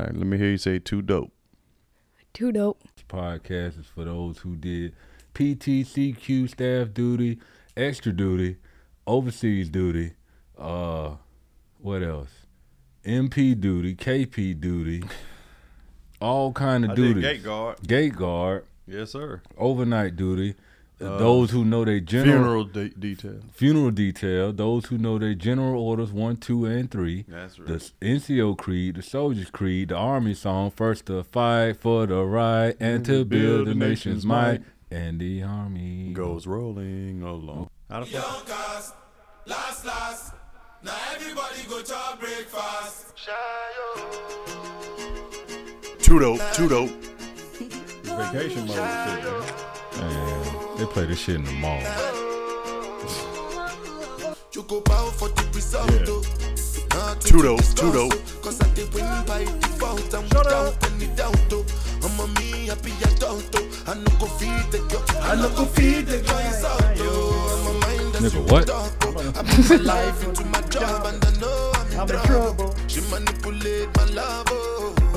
right, let me hear you say too dope. Too dope. This podcast is for those who did PTCQ staff duty, extra duty, overseas duty, uh, what else? MP duty, KP duty, all kind of I did duties. gate guard. Gate guard, Yes, sir. overnight duty. Uh, those who know their general Funeral de- detail. funeral detail. Those who know their general orders one, two, and three. That's right. The NCO creed, the soldiers creed, the army song. First to fight for the right and to build the nation's might. And the army Goes rolling along. How the fuck? Cast, last, last. Now everybody go to breakfast. Too dope. Too dope. Vacation mode. and shit, man. Man, they play this shit in the mall. You go bow for the result. Yeah. though. Not to Too dope, discuss, too dope. Cause I did win by default and without any doubt. I'm a me happy adult. I no go feed the girl. I no go feed the girl. I'm a mind that's Nigga, what? I put my life into my job and I know I'm in trouble. She manipulate my love.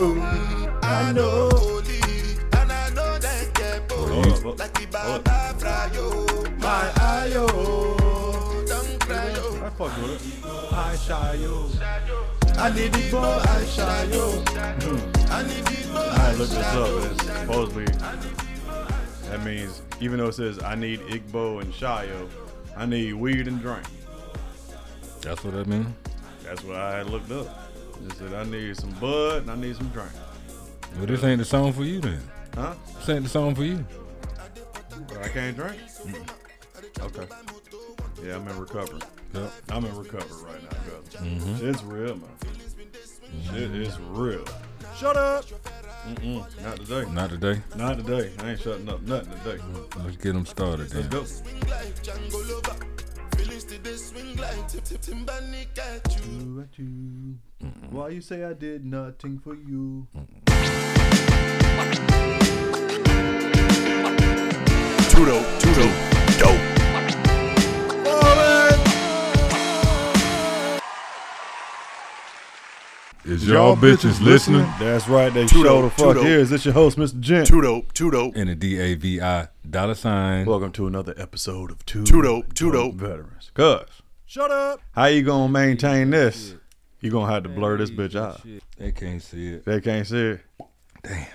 Oh. I know. Hold up, like the Baba Frayo. My ayo. Don't cry, yo. I fuck with it. I shy yo. I need it more, I shy yo. Hmm. I need it more, I I looked this up. And supposedly, that means even though it says I need Igbo and Shayo, I need weed and drink. That's what that means. That's what I had looked up. It said I need some bud and I need some drink. Well, this ain't the song for you then. Huh? This ain't the song for you. But I can't drink? Okay. Yeah, I'm in recovery. Yep. I'm in recovery right now, brother. Mm-hmm. Shit's real, man. Mm-hmm. Shit is real. Shut up. Mm-mm, not today. Not today. Not today. I ain't shutting up nothing today. Let's get them started Let's go. Why you say I did nothing for you? Too dope, too dope, dope. Is y'all bitches listening? That's right. They Too show the fuck dope. here. Is this your host, Mr. Gent? Too dope, too dope. In the D A V I dollar sign. Welcome to another episode of Two Too dope, too dope. Veterans. Cuz, Shut up. how you gonna maintain this? You gonna have to blur this bitch out. They can't see it. They can't see it. Damn.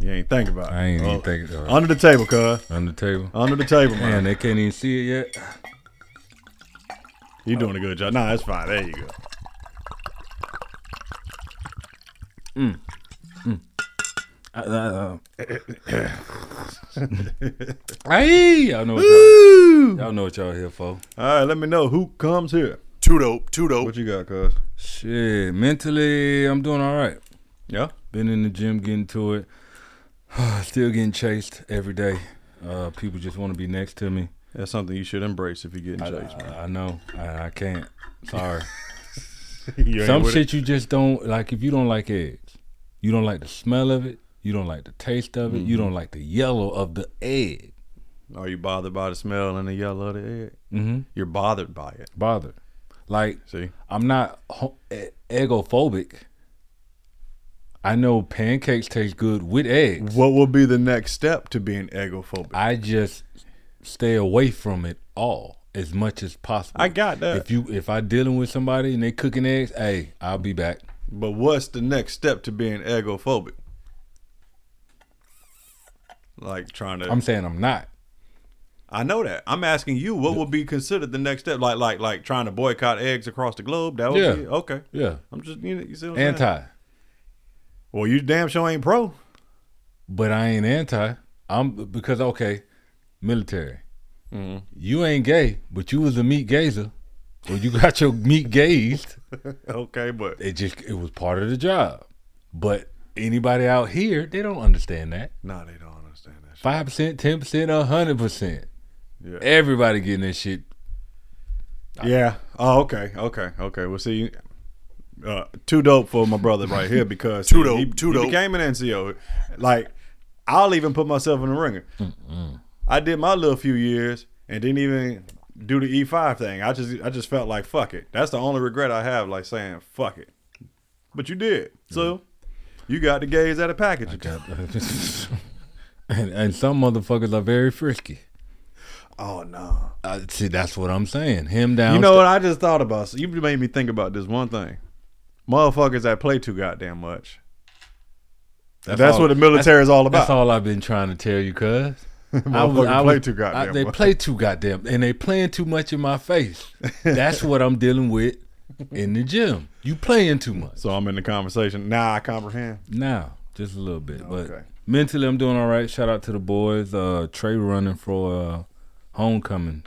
You ain't think about it. I ain't Oh, even thinking. Uh, Under the table, cuz. on the table. Under the table, Man, man. they can't even see it yet. You doing a good job. Nah, that's fine. There you go. Uh, uh, hey, y'all know what y'all, y'all know what y'all here for. All right, let me know who comes here. Too dope, too dope. What you got, cuz? Shit, mentally, I'm doing all right. Yeah? Been in the gym, getting to it. Still getting chased every day. Uh, people just want to be next to me. That's something you should embrace if you're getting I, chased, man. I, I know. I, I can't. Sorry. Some shit you just don't like. If you don't like eggs, you don't like the smell of it. You don't like the taste of it. You Mm-hmm. don't like the yellow of the egg. Are you bothered by the smell and the yellow of the egg? Mm-hmm. You're bothered by it. Bothered. Like See? I'm not ho- e- eggophobic. I know pancakes taste good with eggs. What will be the next step to being egophobic? I just stay away from it all as much as possible. I got that. If you if I dealing with somebody and they cooking eggs, hey, I'll be back. But what's the next step to being egophobic? Like trying to I'm saying I'm not. I know that. I'm asking you what would be considered the next step? Like like like trying to boycott eggs across the globe? That would Yeah. be okay. Yeah. I'm just you, know, you see what I'm saying? Anti. Well, you damn sure ain't pro. But I ain't anti. I'm because okay, military. Mm-hmm. You ain't gay, but you was a meat gazer. Or you got your meat gazed. okay, but It just it was part of the job. But anybody out here, they don't understand that. nah, they don't understand that. Five percent, ten percent, hundred percent. Yeah. Everybody getting this shit. Yeah. Oh, okay, okay, okay. Well, see, uh, too dope for my brother right here because Too dope, He, too he dope. became an NCO. Like, I'll even put myself in the ringer. I did my little few years and didn't even do the E five thing. I just, I just felt like fuck it. That's the only regret I have, like saying fuck it. But you did. So, You got the gaze at a package. And, and some motherfuckers are very frisky. oh no. Uh, see, that's what I'm saying. Him down. You know what I just thought about? You made me think about this one thing. Motherfuckers that play too goddamn much. That's, all- what the military is all about. That's all I've been trying to tell you, cuz. Motherfuckers play too goddamn they much. play too goddamn, and they playing too much in my face. That's what I'm dealing with in the gym. You playing too much So I'm in the conversation. Now I comprehend. now, just a little bit, but mentally I'm doing all right. Shout out to the boys. Uh, Trey running for uh, homecoming,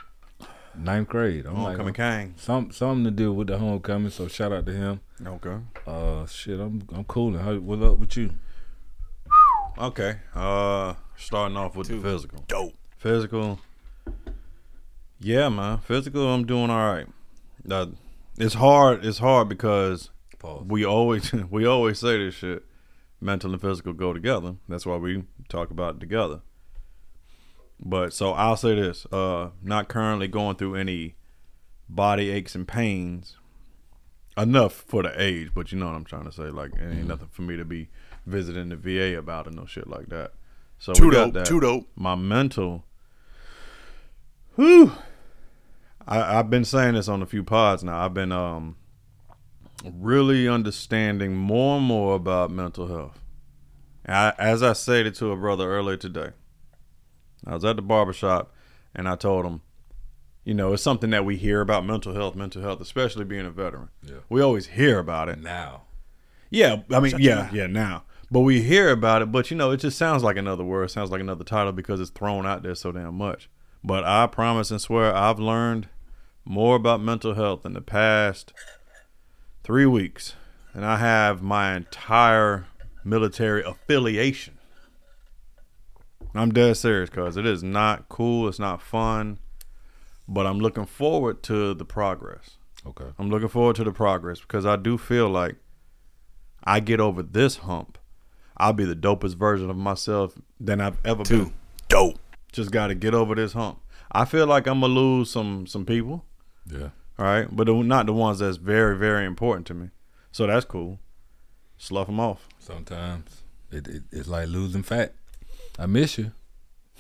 ninth grade. I'm Homecoming like, Kang. some something to do with the homecoming. So shout out to him. Okay. Uh, shit, I'm I'm cooling. How what up with you? Okay. Uh starting off with the physical. Dope. Physical. Yeah, man. Physical, I'm doing all right. Uh, it's hard. It's hard because Pause. we always we always say this shit. Mental and physical go together. That's why we talk about it together. But so I'll say this: uh, not currently going through any body aches and pains. Enough for the age, but you know what I'm trying to say. Like, it ain't nothing for me to be visiting the VA about and no shit like that. So Too dope. that. Too dope. My mental. Whew. I, I've been saying this on a few pods now. I've been um really understanding more and more about mental health. I, as I said it to a brother earlier today, I was at the barbershop and I told him, you know, it's something that we hear about mental health, mental health, especially being a veteran. Yeah. We always hear about it. Now, Yeah, I mean, Shut yeah, yeah, now. But we hear about it, but you know, it just sounds like another word, sounds like another title because it's thrown out there so damn much. But I promise and swear I've learned more about mental health in the past three weeks than I have my entire military affiliation. I'm dead serious because it is not cool, it's not fun, but I'm looking forward to the progress. okay. I'm looking forward to the progress because I do feel like I get over this hump. I'll be the dopest version of myself than I've ever Too been. dope. Just got to get over this hump. I feel like I'm gonna lose some some people, Yeah. all right, but the- not the ones that's very very important to me. So that's cool. Slough them off. Sometimes it, it it's like losing fat. I miss you,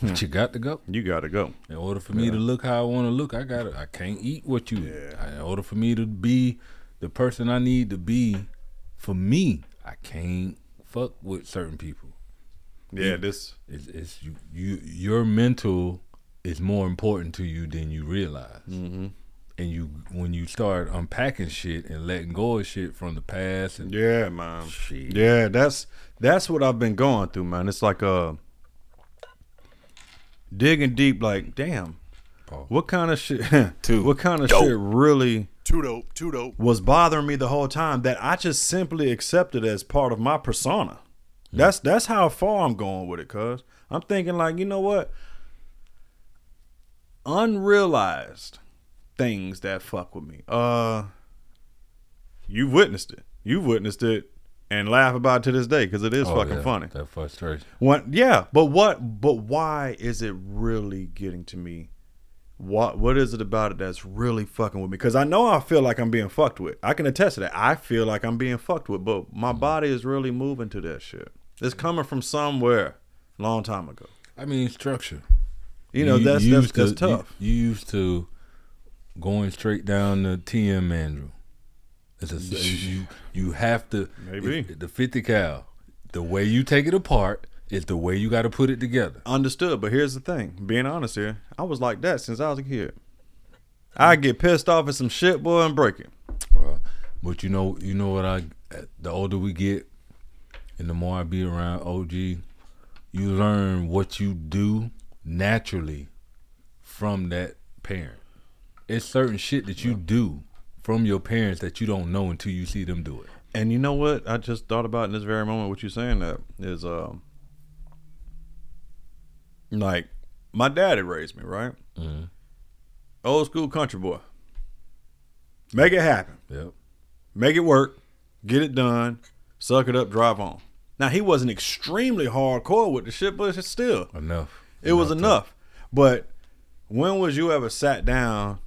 but you got to go. You got to go. In order for me to look how I want to look, I got to I can't eat what you. I- In order for me to be the person I need to be, for me, I can't fuck with certain people. Yeah, this. It's, it's you, you. Your mental is more important to you than you realize. Mm-hmm. And you, when you start unpacking shit and letting go of shit from the past, and Yeah, man. Shit. Yeah, that's that's what I've been going through, man. It's like uh digging deep. Like, damn, Pause. what kind of shit? What kind of dope. shit really? Too dope. Too dope. was bothering me the whole time that I just simply accepted as part of my persona. That's that's how far I'm going with it, cuz I'm thinking like, you know what? Unrealized things that fuck with me. Uh you've witnessed it. You've witnessed it and laugh about it to this day because it is Oh, fucking yeah, funny. That frustration. What? Yeah, but what? But why is it really getting to me? What? What is it about it that's really fucking with me? Because I know I feel like I'm being fucked with. I can attest to that. I feel like I'm being fucked with, but my mm-hmm. body is really moving to that shit. It's coming from somewhere, long time ago. I mean, structure. You know, that's that's, used that's to, you- tough. You, used to going straight down the TM Andrew. A, you you have to Maybe. the fifty cal. The way you take it apart is the way you got to put it together. Understood, but here's the thing. Being honest here, I was like that since I was a kid. I get pissed off at some shit, boy, and break it. Well, but you know, you know what I. The older we get, and the more I be around OG, you learn what you do naturally from that parent. It's certain shit that you do from your parents that you don't know until you see them do it. And you know what? I just thought about in this very moment. What you're saying that is, um, like my daddy raised me right, Mhm. old school country boy. Make it happen, Yep. make it work, get it done, suck it up, drive on. Now he wasn't extremely hardcore with the shit, but it's still Enough. it was to- enough. But when was you ever sat down?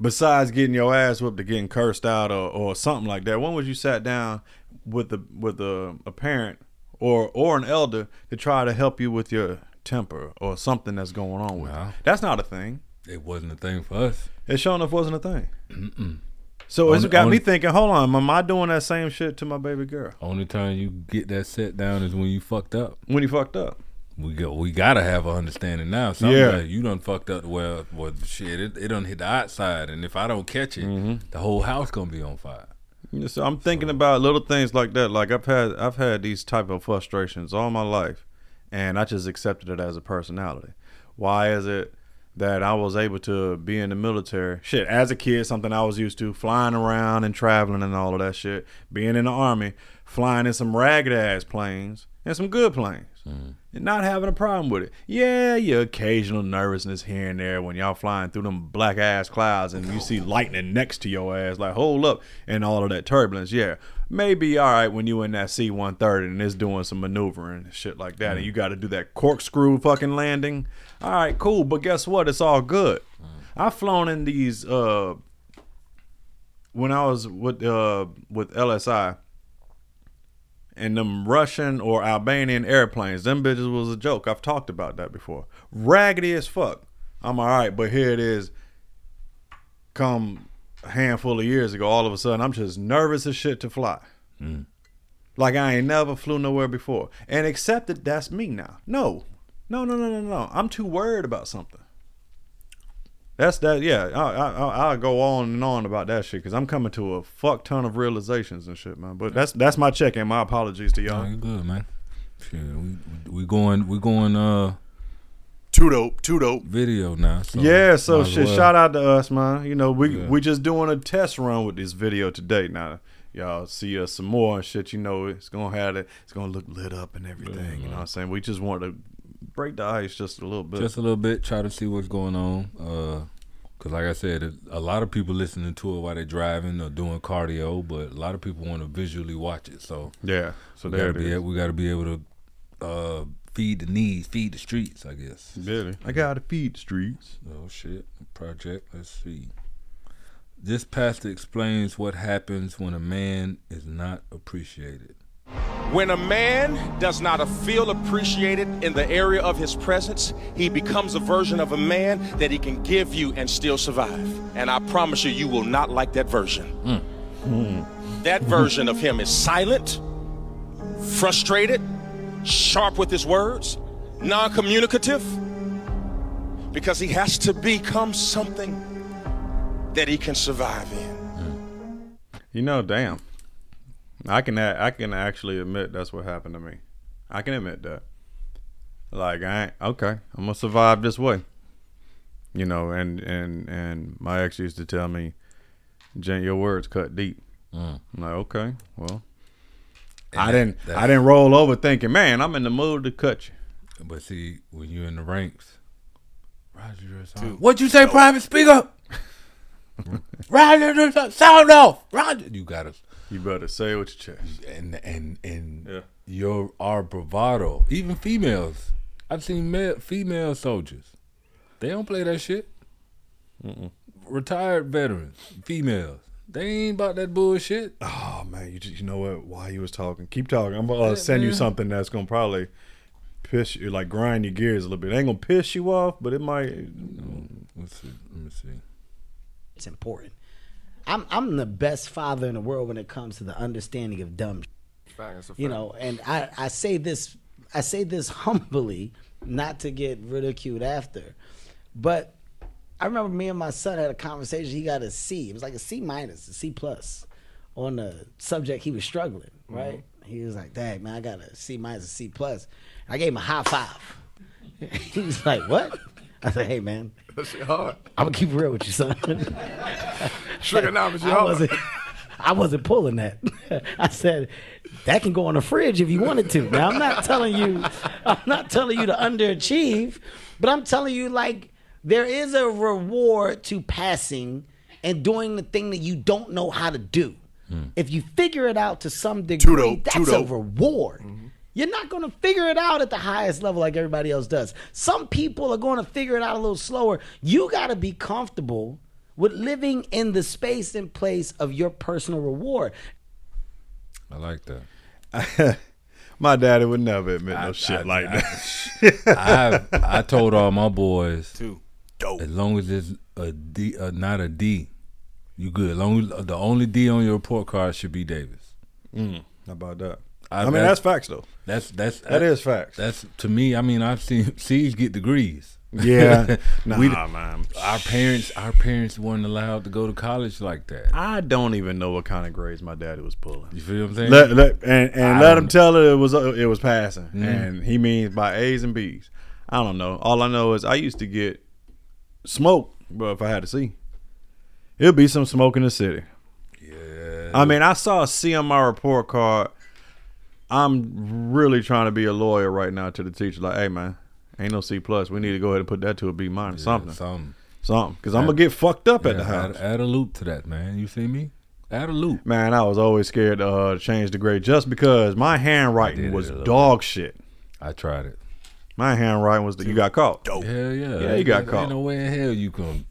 Besides getting your ass whipped or getting cursed out or, or something like that, when was you sat down with the with a, a parent or or an elder to try to help you with your temper or something that's going on with you. Wow. That's not a thing. It wasn't a thing for us. It sure enough wasn't a thing. So it's got me thinking. Hold on, am I doing that same shit to my baby girl Only time you get that set down is when you fucked up. when you fucked up? We go. We gotta have an understanding now. Something Yeah. like you done fucked up. Well, well, shit, it, it done hit the outside, and if I don't catch it, Mm-hmm. the whole house gonna be on fire. Yeah, So I'm thinking about little things like that. Like I've had I've had these type of frustrations all my life, and I just accepted it as a personality. Why is it that I was able to be in the military? Shit, as a kid, something I was used to, flying around and traveling and all of that shit. Being in the army, flying in some ragged ass planes and some good planes. And not having a problem with it. Yeah, your occasional nervousness here and there when y'all flying through them black ass clouds and you see lightning next to your ass, like hold up, and all of that turbulence. Yeah, maybe all right when you in that C one thirty and it's doing some maneuvering and shit like that, and you got to do that corkscrew fucking landing. All right, cool, but guess what? It's all good. I've flown in these uh when I was with uh with LSI and them Russian or Albanian airplanes, them bitches was a joke. I've talked about that before. Raggedy as fuck. I'm all right, but here it is. Come a handful of years ago, all of a sudden, I'm just nervous as shit to fly. Mm. Like I ain't never flew nowhere before, and accepted that's me now. No, no, no, no, no, no. I'm too worried about something. That's that. Yeah, I, I, I- I'll go on and on about that shit because I'm coming to a fuck ton of realizations and shit, man. But that's that's my check and my apologies to y'all. you good, man. Shit, we we going we going uh Too dope. Too dope. video now. So Yeah, so shit. well- Shout out to us, man. You know, we Yeah. we just doing a test run with this video today. Now, y'all see us some more and shit. You know, it's gonna have it. It's gonna look lit up and everything. You know what I'm saying? We just want to break the ice just a little bit. just a little bit, try to see what's going on. Uh, cause like I said, a lot of people listening to it while they're driving or doing cardio, but a lot of people want to visually watch it. So yeah. So we there gotta it be is. a- we got to be able to uh, feed the needs, feed the streets. I guess. Really, I gotta feed the streets. Oh shit! Project. Let's see. This pastor explains what happens when a man is not appreciated. When a man does not feel appreciated in the area of his presence, he becomes a version of a man that he can give you and still survive. And I promise you, you will not like that version. Hmm. That version of him is silent, frustrated, sharp with his words, non communicative, because he has to become something that he can survive in. You know, damn. I can a- I can actually admit that's what happened to me. I can admit that. Like I ain't, okay, I'm gonna survive this way. You know, and and and my ex used to tell me, "Jen, your words cut deep." Mm. I'm like, okay, well, I didn't I didn't roll over thinking, man, I'm in the mood to cut you. But see, when you're in the ranks, Roger, what'd you say, oh. Private? Speak up. Roger, sound off. Roger, you gotta, You better say it with your chest. and and and Yeah. your our bravado. Even females, I've seen male, female soldiers. They don't play that shit. Retired veterans, females, they ain't about that bullshit. Oh man, you just, you know what? While you was talking, keep talking. I'm gonna uh, send you something that's gonna probably piss you, like grind your gears a little bit. It ain't gonna piss you off, but it might. Let's see. Let me see. It's important. I'm I'm the best father in the world when it comes to the understanding of dumb. You know, and I, I say this I say this humbly, not to get ridiculed after, but I remember me and my son had a conversation. He got a C. It was like a C minus, a C plus, on the subject he was struggling. Right? He was like, "Dang man, I got a C minus, a C plus." I gave him a high five. he was like, "What?" I said, "Hey man, That shit hard. I'm gonna keep it real with you, son." Trigonometry I hard. wasn't, I wasn't pulling that. I said that can go on the fridge if you wanted to. Now I'm not telling you, I'm not telling you to underachieve, but I'm telling you like there is a reward to passing and doing the thing that you don't know how to do. Hmm. If you figure it out to some degree, dope, that's too a dope. reward. You're not going to figure it out at the highest level like everybody else does. Some people are going to figure it out a little slower. You got to be comfortable with living in the space and place of your personal reward. I like that. My daddy would never admit no I- shit I- like I- that. I I told all my boys, Two. Dope. as long as it's a D, uh, not a D, you good. As long as the only D on your report card should be Davis. Mm, how about that? I, I, mean, that's facts though. that's that's That is facts. That's to me. I mean, I've seen C's get degrees. Yeah, nah, We- man. Our parents, our parents weren't allowed to go to college like that. I don't even know what kind of grades my daddy was pulling. You feel what I'm saying? Let, let, and and I let him tell her it was uh, it was passing, Mm-hmm. and he means by A's and B's. I don't know. All I know is I used to get smoke, but if I had to see, it'd be some smoke in the city. yeah. I mean, I saw a C on my report card. I'm really trying to be a lawyer right now to the teacher. Like, hey man, ain't no C plus. We need to go ahead and put that to a B minus, something, Something. something. Because I'm gonna get fucked up at Yeah, the house. Add, add a loop to that, man. You see me? Add a loop. Man, I was always scared to uh, change the grade just because my handwriting was it a little dog shit. I tried it. My handwriting was the, you got caught. Hell yeah. Yeah, you got Ain't caught. no way in hell you can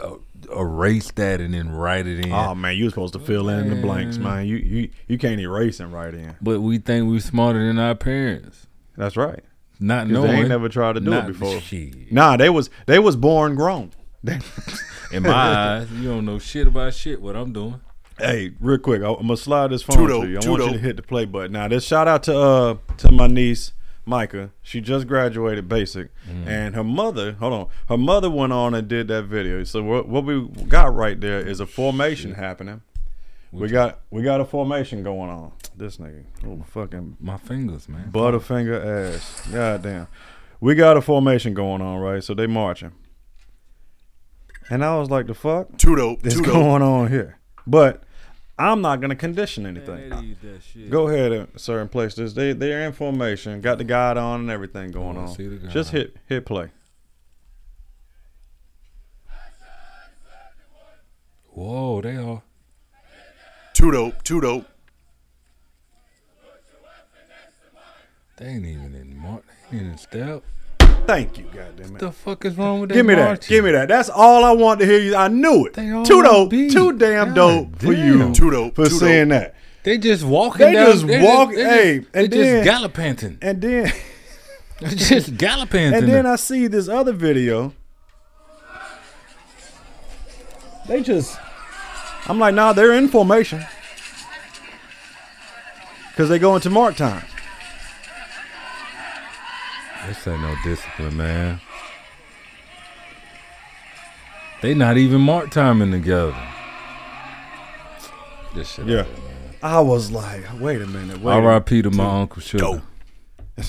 uh, erase that and then write it in. Oh man, you was supposed to fill in the blanks, man. You you you can't erase and write in. but we think we're smarter than our parents. That's right. Not 'Cause knowing. they ain't never tried to do it before. Shit. Nah, they was they was born grown. They- In my eyes, you don't know shit about shit what I'm doing. hey, real quick, I- I'm gonna slide this phone Tudo, to you. I want you to hit the play button. Now, this shout out to uh to my niece Micah. She just graduated basic, Mm. and her mother. Hold on, her mother went on and did that video. So what what we got right there is a formation happening. We got we got a formation going on. This nigga, oh fucking My fingers, man. Butterfinger ass. God damn. We got a formation going on, right? So they marching. And I was like, the fuck Two dope. is Two dope. going on here? But I'm not gonna condition anything. Go ahead, and, sir, and place this. They they're in formation, got the guide on and everything going on. see the guide. Just hit hit play. Whoa, they are. too dope. too dope. They ain't even in march. They ain't in step. Thank you, goddamn What it. the fuck is wrong with that? Give me that. Give me that. That's all I want to hear you. I knew it. Too dope. beat. Too damn God dope for you. Too dope. For Too saying dope. that. They just walking They down. just they walk- They hey, just, they and then- just gallipanting. And then They just gallipanting. And then I see this other video. They just, I'm like, nah, they're in formation. Because they go into mark time. This ain't no discipline, man. They not even mark timing together. This shit. Yeah. I was like, wait a minute. Wait a R.I.P. to my uncle Sugar. Dope.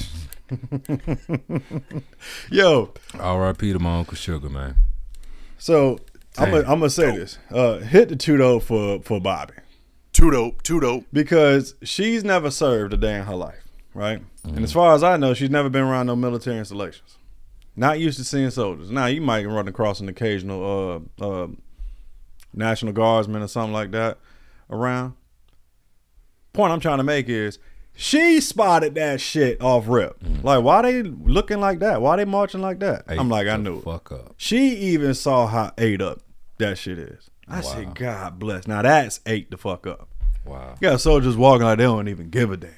Yo, R.I.P. to my uncle Sugar, man. so I'm Dang. gonna say this. Uh, hit the Tudo for, for Bobby. Two dope. Two dope. Because she's never served a day in her life, right? And as far as I know, she's never been around no military installations. Not used to seeing soldiers. Now you might run across an occasional uh, uh, National Guardsman or something like that around. Point I'm trying to make is she spotted that shit off rip. Like, why they looking like that? Why they marching like that? I'm like, I knew it. Fuck up. She even saw how ate up that shit is. I said, God bless. Now that's ate the fuck up. Wow. You got soldiers walking like they don't even give a damn.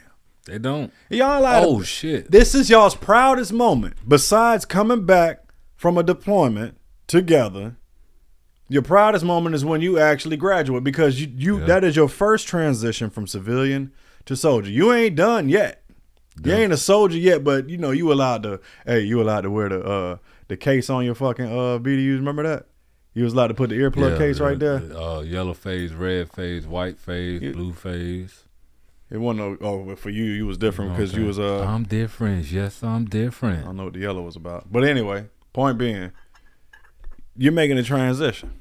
They don't. Y'all like Oh shit. this is y'all's proudest moment. Besides coming back from a deployment together, your proudest moment is when you actually graduate because you, you that is your first transition from civilian to soldier. You ain't done yet. You ain't a soldier yet, but you know you allowed to. Hey, you allowed to wear the uh the case on your fucking uh BDUs. Remember that? You was allowed to put the earplug Yeah, case right there. the, Uh, yellow phase, red phase, white phase, blue phase. It wasn't. no- Oh, for you, you was different because you was uh. I'm different. Yes, I'm different. I don't know what the yellow was about. But anyway, point being, you're making a transition.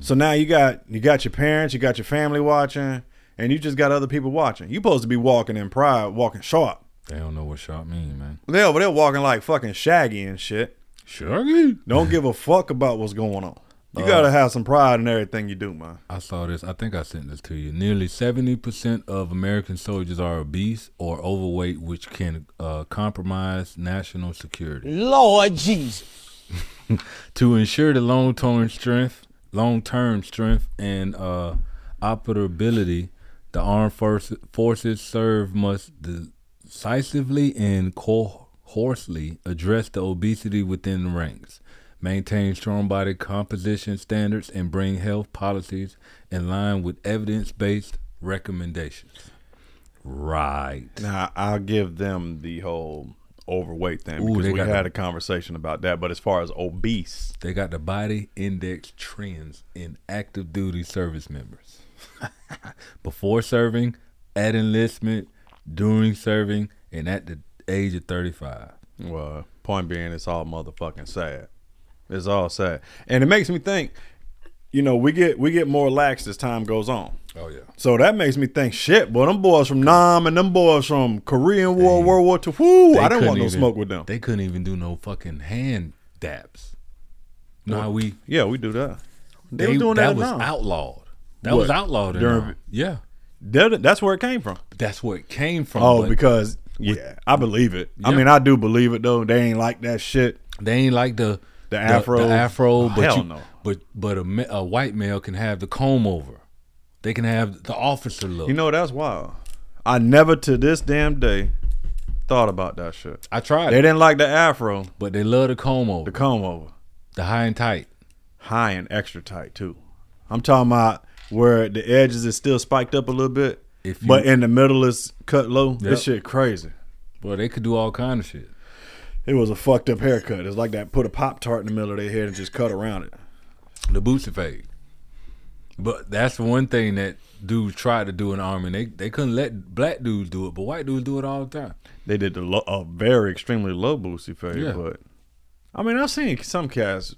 So now you got you got your parents, you got your family watching, and you just got other people watching. You supposed to be walking in pride, walking sharp. They don't know what sharp mean, man. They over there walking like fucking shaggy and shit. Shaggy. Don't give a fuck about what's going on. You Uh, gotta have some pride in everything you do, man. I saw this. I think I sent this to you. Nearly 70% of American soldiers are obese or overweight, which can uh, compromise national security. Lord Jesus. To ensure the long-term strength, long-term strength and uh, operability, The armed force, forces serve must decisively and coarsely address the obesity within the ranks, maintain strong body composition standards, and bring health policies in line with evidence based recommendations. Right. Now I'll give them the whole overweight thing Ooh, because we had the- a conversation about that. But as far as obese, They got the body index trends in active duty service members. Before serving, at enlistment, during serving, and at the age of 35. well, point being, it's all motherfucking sad. It's all sad, and it makes me think. You know, we get we get more lax as time goes on. Oh, yeah. So that makes me think, shit, boy, them boys from Nam and them boys from Korean War, World War II, whoo, I didn't want no smoke with them. They couldn't even do no fucking hand dabs. No, how we. yeah, we do that. They, They, was doing that that, was now. outlawed. That What? was outlawed. in During-. Yeah. That- that's where it came from. That's where it came from. Oh, because yeah, I believe it. I mean, I do believe it though. They ain't like that shit. They ain't like the The afro? The, afro, Oh, but hell you, no. but but a, a white male can have the comb over. They can have the officer look. You know that's wild. I never to this damn day thought about that shit. I tried, They it, didn't like the afro, but they love the comb over, the comb over, the high and tight. high and extra tight too. I'm talking about where the edges is still spiked up a little bit, If you- but in the middle is cut low. Yep. This shit crazy. Well, they could do all kind of shit. It was a fucked up haircut. It's like that. Put a pop tart in the middle of their head and just cut around it. The Boosie fade. But that's one thing that dudes tried to do in the army. They they couldn't let black dudes do it, but white dudes do it all the time. They did the lo- a very extremely low Boosie fade, Yeah. but I mean I've seen some cats.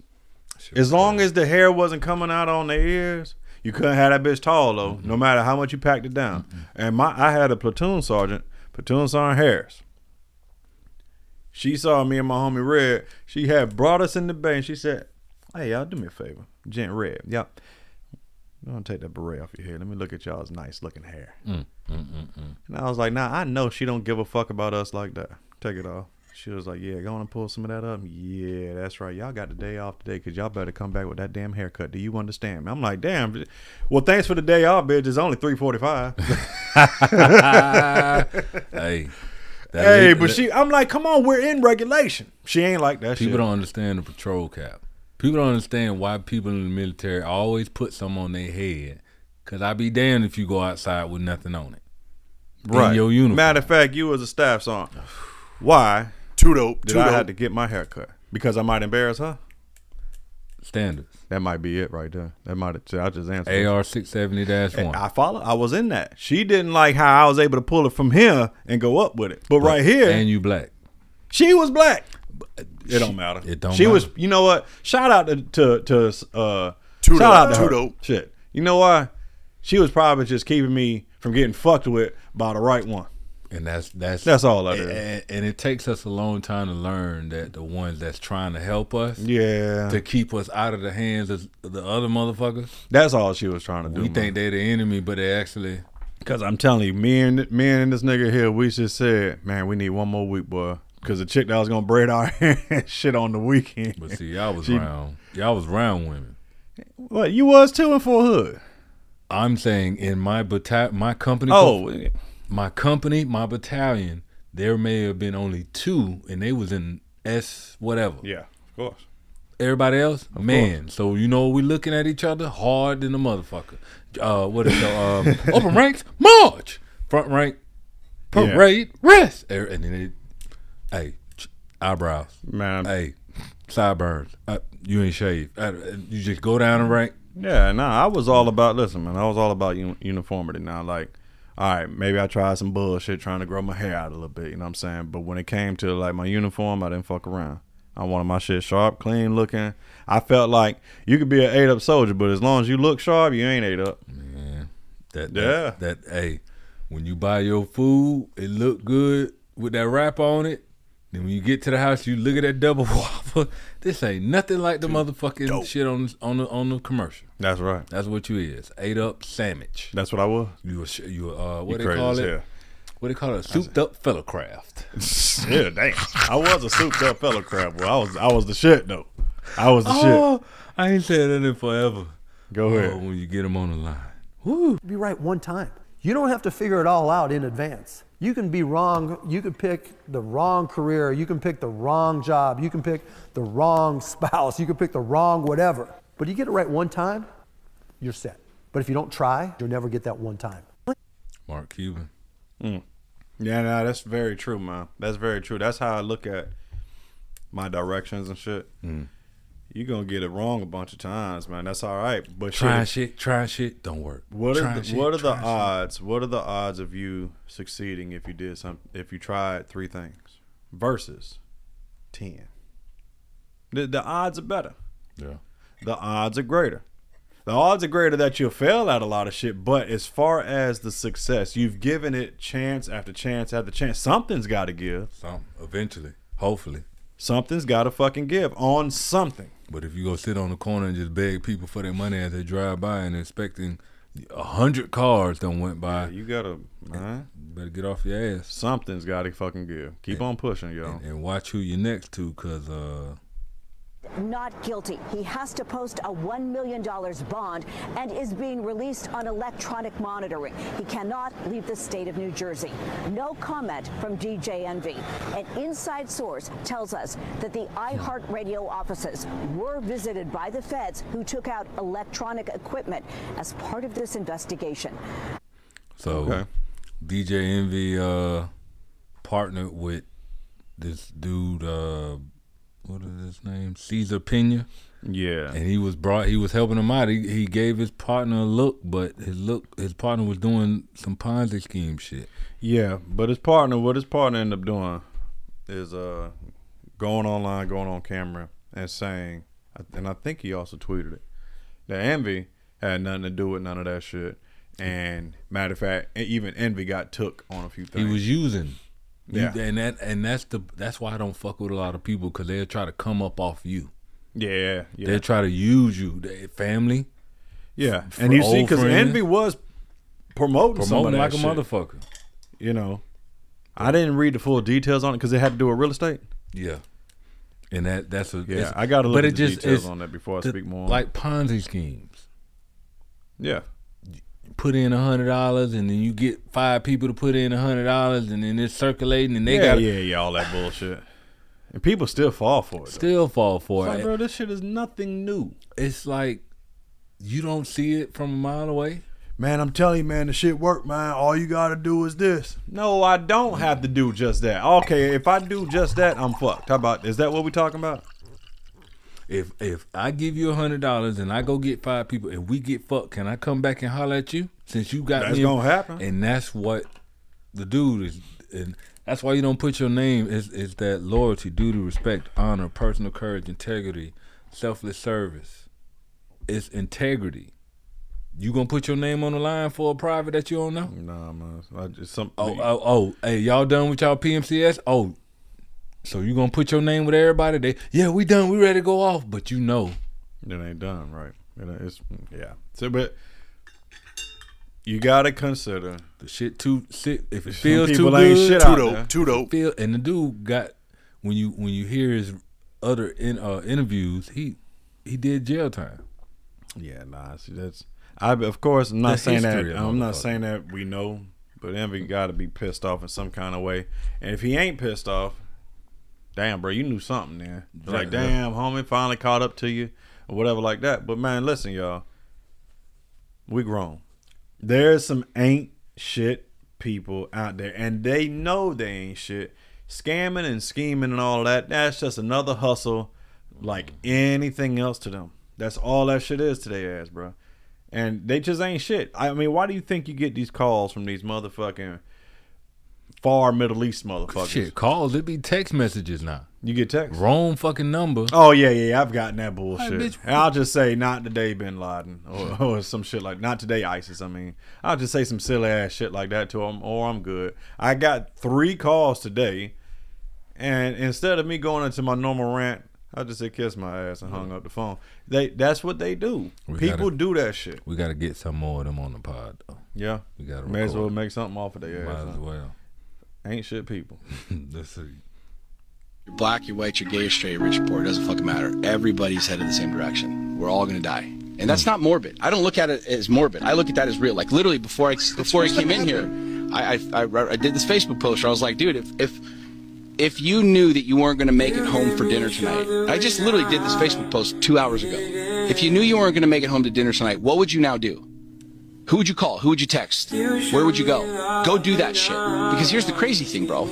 As long as the hair wasn't coming out on their ears, you couldn't have that bitch tall though. No matter how much you packed it down. And my I had a platoon sergeant, platoon sergeant Harris. She saw me and my homie Red. She had brought us in the bay and she said, "Hey y'all, do me a favor, Gent Red, y'all." I'm gonna take that beret off your head. Let me look at y'all's nice looking hair. Mm, mm, mm, and I was like, nah, I know she don't give a fuck about us like that. Take it off. She was like, yeah, go on and pull some of that up. Yeah, that's right. Y'all got the day off today because y'all better come back with that damn haircut. Do you understand me? I'm like, damn. Well, thanks for the day off, bitch. It's only 345. hey, that hey, but that- she, I'm like, come on, we're in regulation. She ain't like that people shit. don't understand the patrol cap. People don't understand why people in the military always put some on their head. Cause I'd be damned if you go outside with nothing on it. right. In your uniform. Matter of fact, you as a staff sergeant, why Too dope. did Too I dope. have to get my hair cut? Because I might embarrass her? Standards. That might be it right there. That might have, I just answered. AR six seventy dash one. I follow. I was in that. She didn't like how I was able to pull it from here and go up with it. But right here, And you black. she was black. It don't matter. It don't She was. You know what? Shout out to to, to uh. Too shout out to too her. dope. Shit. You know why? She was probably just keeping me from getting fucked with by the right one. And that's that's That's all and, is. and, and it takes us a long time to learn that the ones that's trying to help us Yeah. to keep us out of the hands of the other motherfuckers. That's all she was trying to do. We think they're the enemy, but they actually Because I'm telling you, me and me and this nigga here, we just said, man, we need one more week, boy. Because the chick that was gonna braid our hair shit on the weekend. But see, y'all was She- round. Y'all was round women. What you was too in Fort Hood? I'm saying in my bata- my company, Oh, my company, my battalion, there may have been only two, and they was in S whatever. yeah, of course. Everybody else, man. So you know we looking at each other hard than a motherfucker. Uh, what is the um, open ranks? March. Front rank. Yeah. Parade. Rest. Er, And then it, hey, eyebrows. Man, Hey, sideburns. Uh, you ain't shaved. Uh, you just go down the rank. yeah, nah, I was all about listen, man. I was all about un- uniformity. Now, like, all right, maybe I tried some bullshit trying to grow my hair out a little bit. You know what I'm saying? But when it came to like my uniform, I didn't fuck around. I wanted my shit sharp, clean looking. I felt like you could be an eight up soldier, but as long as you look sharp, you ain't eight up. Man, that, Yeah. that, that, hey, when you buy your food, it look good with that wrap on it. Then when you get to the house, you look at that double whopper. This ain't nothing like the motherfucking shit on on the on the commercial. That's right. That's what you is. Ate up sandwich. That's what I was. You were you a, uh what You they call it? hell. What they call it? Souped up fellow craft. Yeah, damn. I was a souped up fellow crab. Boy, I was I was the shit though. I was the shit. Oh, I ain't said that in forever. Go Oh, ahead. when you get them on the line. Woo. Be right one time. You don't have to figure it all out in advance. You can be wrong. You can pick the wrong career. You can pick the wrong job. You can pick the wrong spouse. You can pick the wrong whatever. But you get it right one time, you're set. But if you don't try, you'll never get that one time. Mark Cuban. Mm. Yeah, no, that's very true, man. That's very true. That's how I look at my directions and shit. Mm. You're gonna get it wrong a bunch of times, man. That's all right. But Trying shit, shit, trying shit don't work. What are the, shit, what are the trying shit. odds? What are the odds of you succeeding if you did some if you tried three things versus ten? The the odds are better. Yeah. The odds are greater. The odds are greater that you'll fail at a lot of shit, but as far as the success, you've given it chance after chance after chance. Something's got to give. Some eventually, hopefully. Something's got to fucking give on something. But if you go sit on the corner and just beg people for their money as they drive by and expecting a hundred cars done went by, You gotta, better get off your ass Something's got to fucking give. Keep on pushing, yo. and, and watch who you're next to, cause uh, not guilty. He has to post a $1 million bond and is being released on electronic monitoring. He cannot leave the state of New Jersey. No comment from DJ Envy. An inside source tells us that the iHeartRadio offices were visited by the feds who took out electronic equipment as part of this investigation. so Okay. DJ Envy uh, partnered with this dude. Uh, what is his name? Cesar Pina. Yeah. and he was brought he was helping him out he, he gave his partner a look but his look his partner was doing some ponzi scheme shit Yeah, but his partner, what his partner ended up doing is uh going online, going on camera, and saying, and I think he also tweeted it, that Envy had nothing to do with none of that shit. And matter of fact, even Envy got took on a few things. he was using you- Yeah. and that and that's the that's why i don't fuck with a lot of people because they'll try to come up off you yeah, yeah, they'll try to use you their family yeah. And you see, because. Envy was promoting, promoting like a shit, motherfucker You know, I didn't read the full details on it because it had to do with real estate. yeah and that that's a Yeah, I got to look but at it the just details on that before I the- speak more. like ponzi schemes yeah, put in a hundred dollars and then you get five people to put in a hundred dollars and then it's circulating and they yeah, got yeah, yeah, all that bullshit. And people still fall for it. though. still fall for It's like, it. bro, this shit is nothing new. It's like you don't see it from a mile away. Man, I'm telling you, man, the shit work, man. All you gotta do is this. No, I don't have to do just that. Okay, if I do just that, I'm fucked. How about is that what we talking about? If if I give you a hundred dollars and I go get five people and we get fucked, can I come back and holler at you since you got That's me? gonna happen. And that's what the dude is, and that's why you don't put your name. Is is that loyalty, duty, respect, honor, personal courage, integrity, selfless service. It's integrity. You gonna put your name on the line for a private that you don't know? Nah, man. I just some. Oh, oh, oh, hey, y'all done with y'all PMCS? Oh, so you gonna put your name with everybody? They, yeah, we done. We ready to go off. But you know, It ain't done right. It it's yeah. So, but you gotta consider the shit too sick. If it feels too people good, ain't shit Too dope. there. Too dope. feel. And the dude got when you when you hear his other in uh, interviews, he he did jail time. Yeah, nah. See, that's I. Of course, I'm not The saying that. I'm not saying that we know, but Envy got to be pissed off in some kind of way. And if he ain't pissed off, damn, bro, you knew something like, Yeah, yeah. damn, homie, finally caught up to you, or whatever like that. But man, listen, y'all, we grown. There's some ain't shit people out there, and they know they ain't shit. Scamming and scheming and all that, that's just another hustle like anything else to them. That's all that shit is today, ass, bro. And they just ain't shit. I mean, why do you think you get these calls from these motherfucking far Middle East motherfuckers? Shit, calls it be text messages now. You get text. Wrong fucking number. Oh yeah, yeah, I've gotten that bullshit. bitch. I'll just say not today, Bin Laden, or, or some shit like not today, ISIS. I mean, I'll just say some silly ass shit like that to them, or I'm good. I got three calls today, and instead of me going into my normal rant, I just said kiss my ass and hung up the phone. They that's what they do. We People gotta- do that shit. We got to get some more of them on the pod though. Yeah, We got to may as well make something off of their Might ass. as huh? well. Ain't shit people. Let's see. You're black, you're white, you're gay, you're straight, rich, or poor, it doesn't fucking matter. Everybody's headed the same direction. We're all gonna die. and that's hmm. not morbid. I don't look at it as morbid. I look at that as real. Like literally before I before I came in here, I I, I, I did this Facebook post where I was like, dude, if if if you knew that you weren't going to make it home for dinner tonight, I just literally did this Facebook post two hours ago. If you knew you weren't going to make it home to dinner tonight, what would you now do? Who would you call? Who would you text? Where would you go? Go do that shit. Because here's the crazy thing, bro.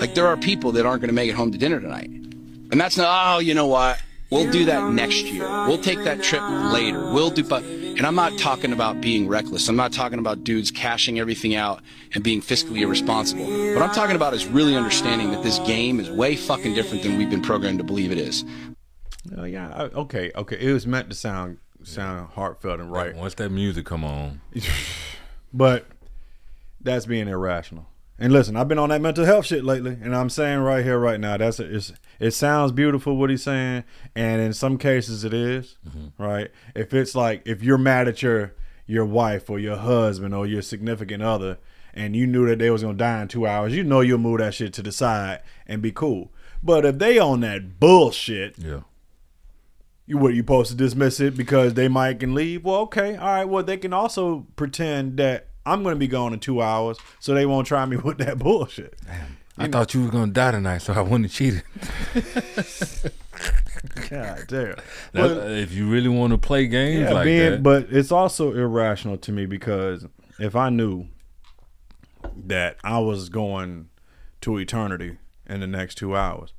Like there are people that aren't going to make it home to dinner tonight. And that's not, oh, you know what? We'll do that next year. We'll take that trip later. We'll do, but, and I'm not talking about being reckless. I'm not talking about dudes cashing everything out and being fiscally irresponsible. What I'm talking about is really understanding that this game is way fucking different than we've been programmed to believe it is. Oh yeah, oh, okay, okay. It was meant to sound sound heartfelt and right, Once that music come on, but that's being irrational. And listen, I've been on that mental health shit lately, and I'm saying right here, right now, that's it's, it sounds beautiful what he's saying, and in some cases it is, mm-hmm. right? If it's like if you're mad at your your wife or your husband or your significant other, and you knew that they was gonna die in two hours, you know you'll move that shit to the side and be cool. But if they on that bullshit, yeah. You what you supposed to dismiss it because they might can leave? Well, okay, all right. Well, they can also pretend that I'm going to be gone in two hours, so they won't try me with that bullshit. Damn. I thought you were gonna die tonight, so I wouldn't have cheated. God damn. But- if you really want to play games yeah, like being, that, but it's also irrational to me because if I knew that I was going to eternity in the next two hours,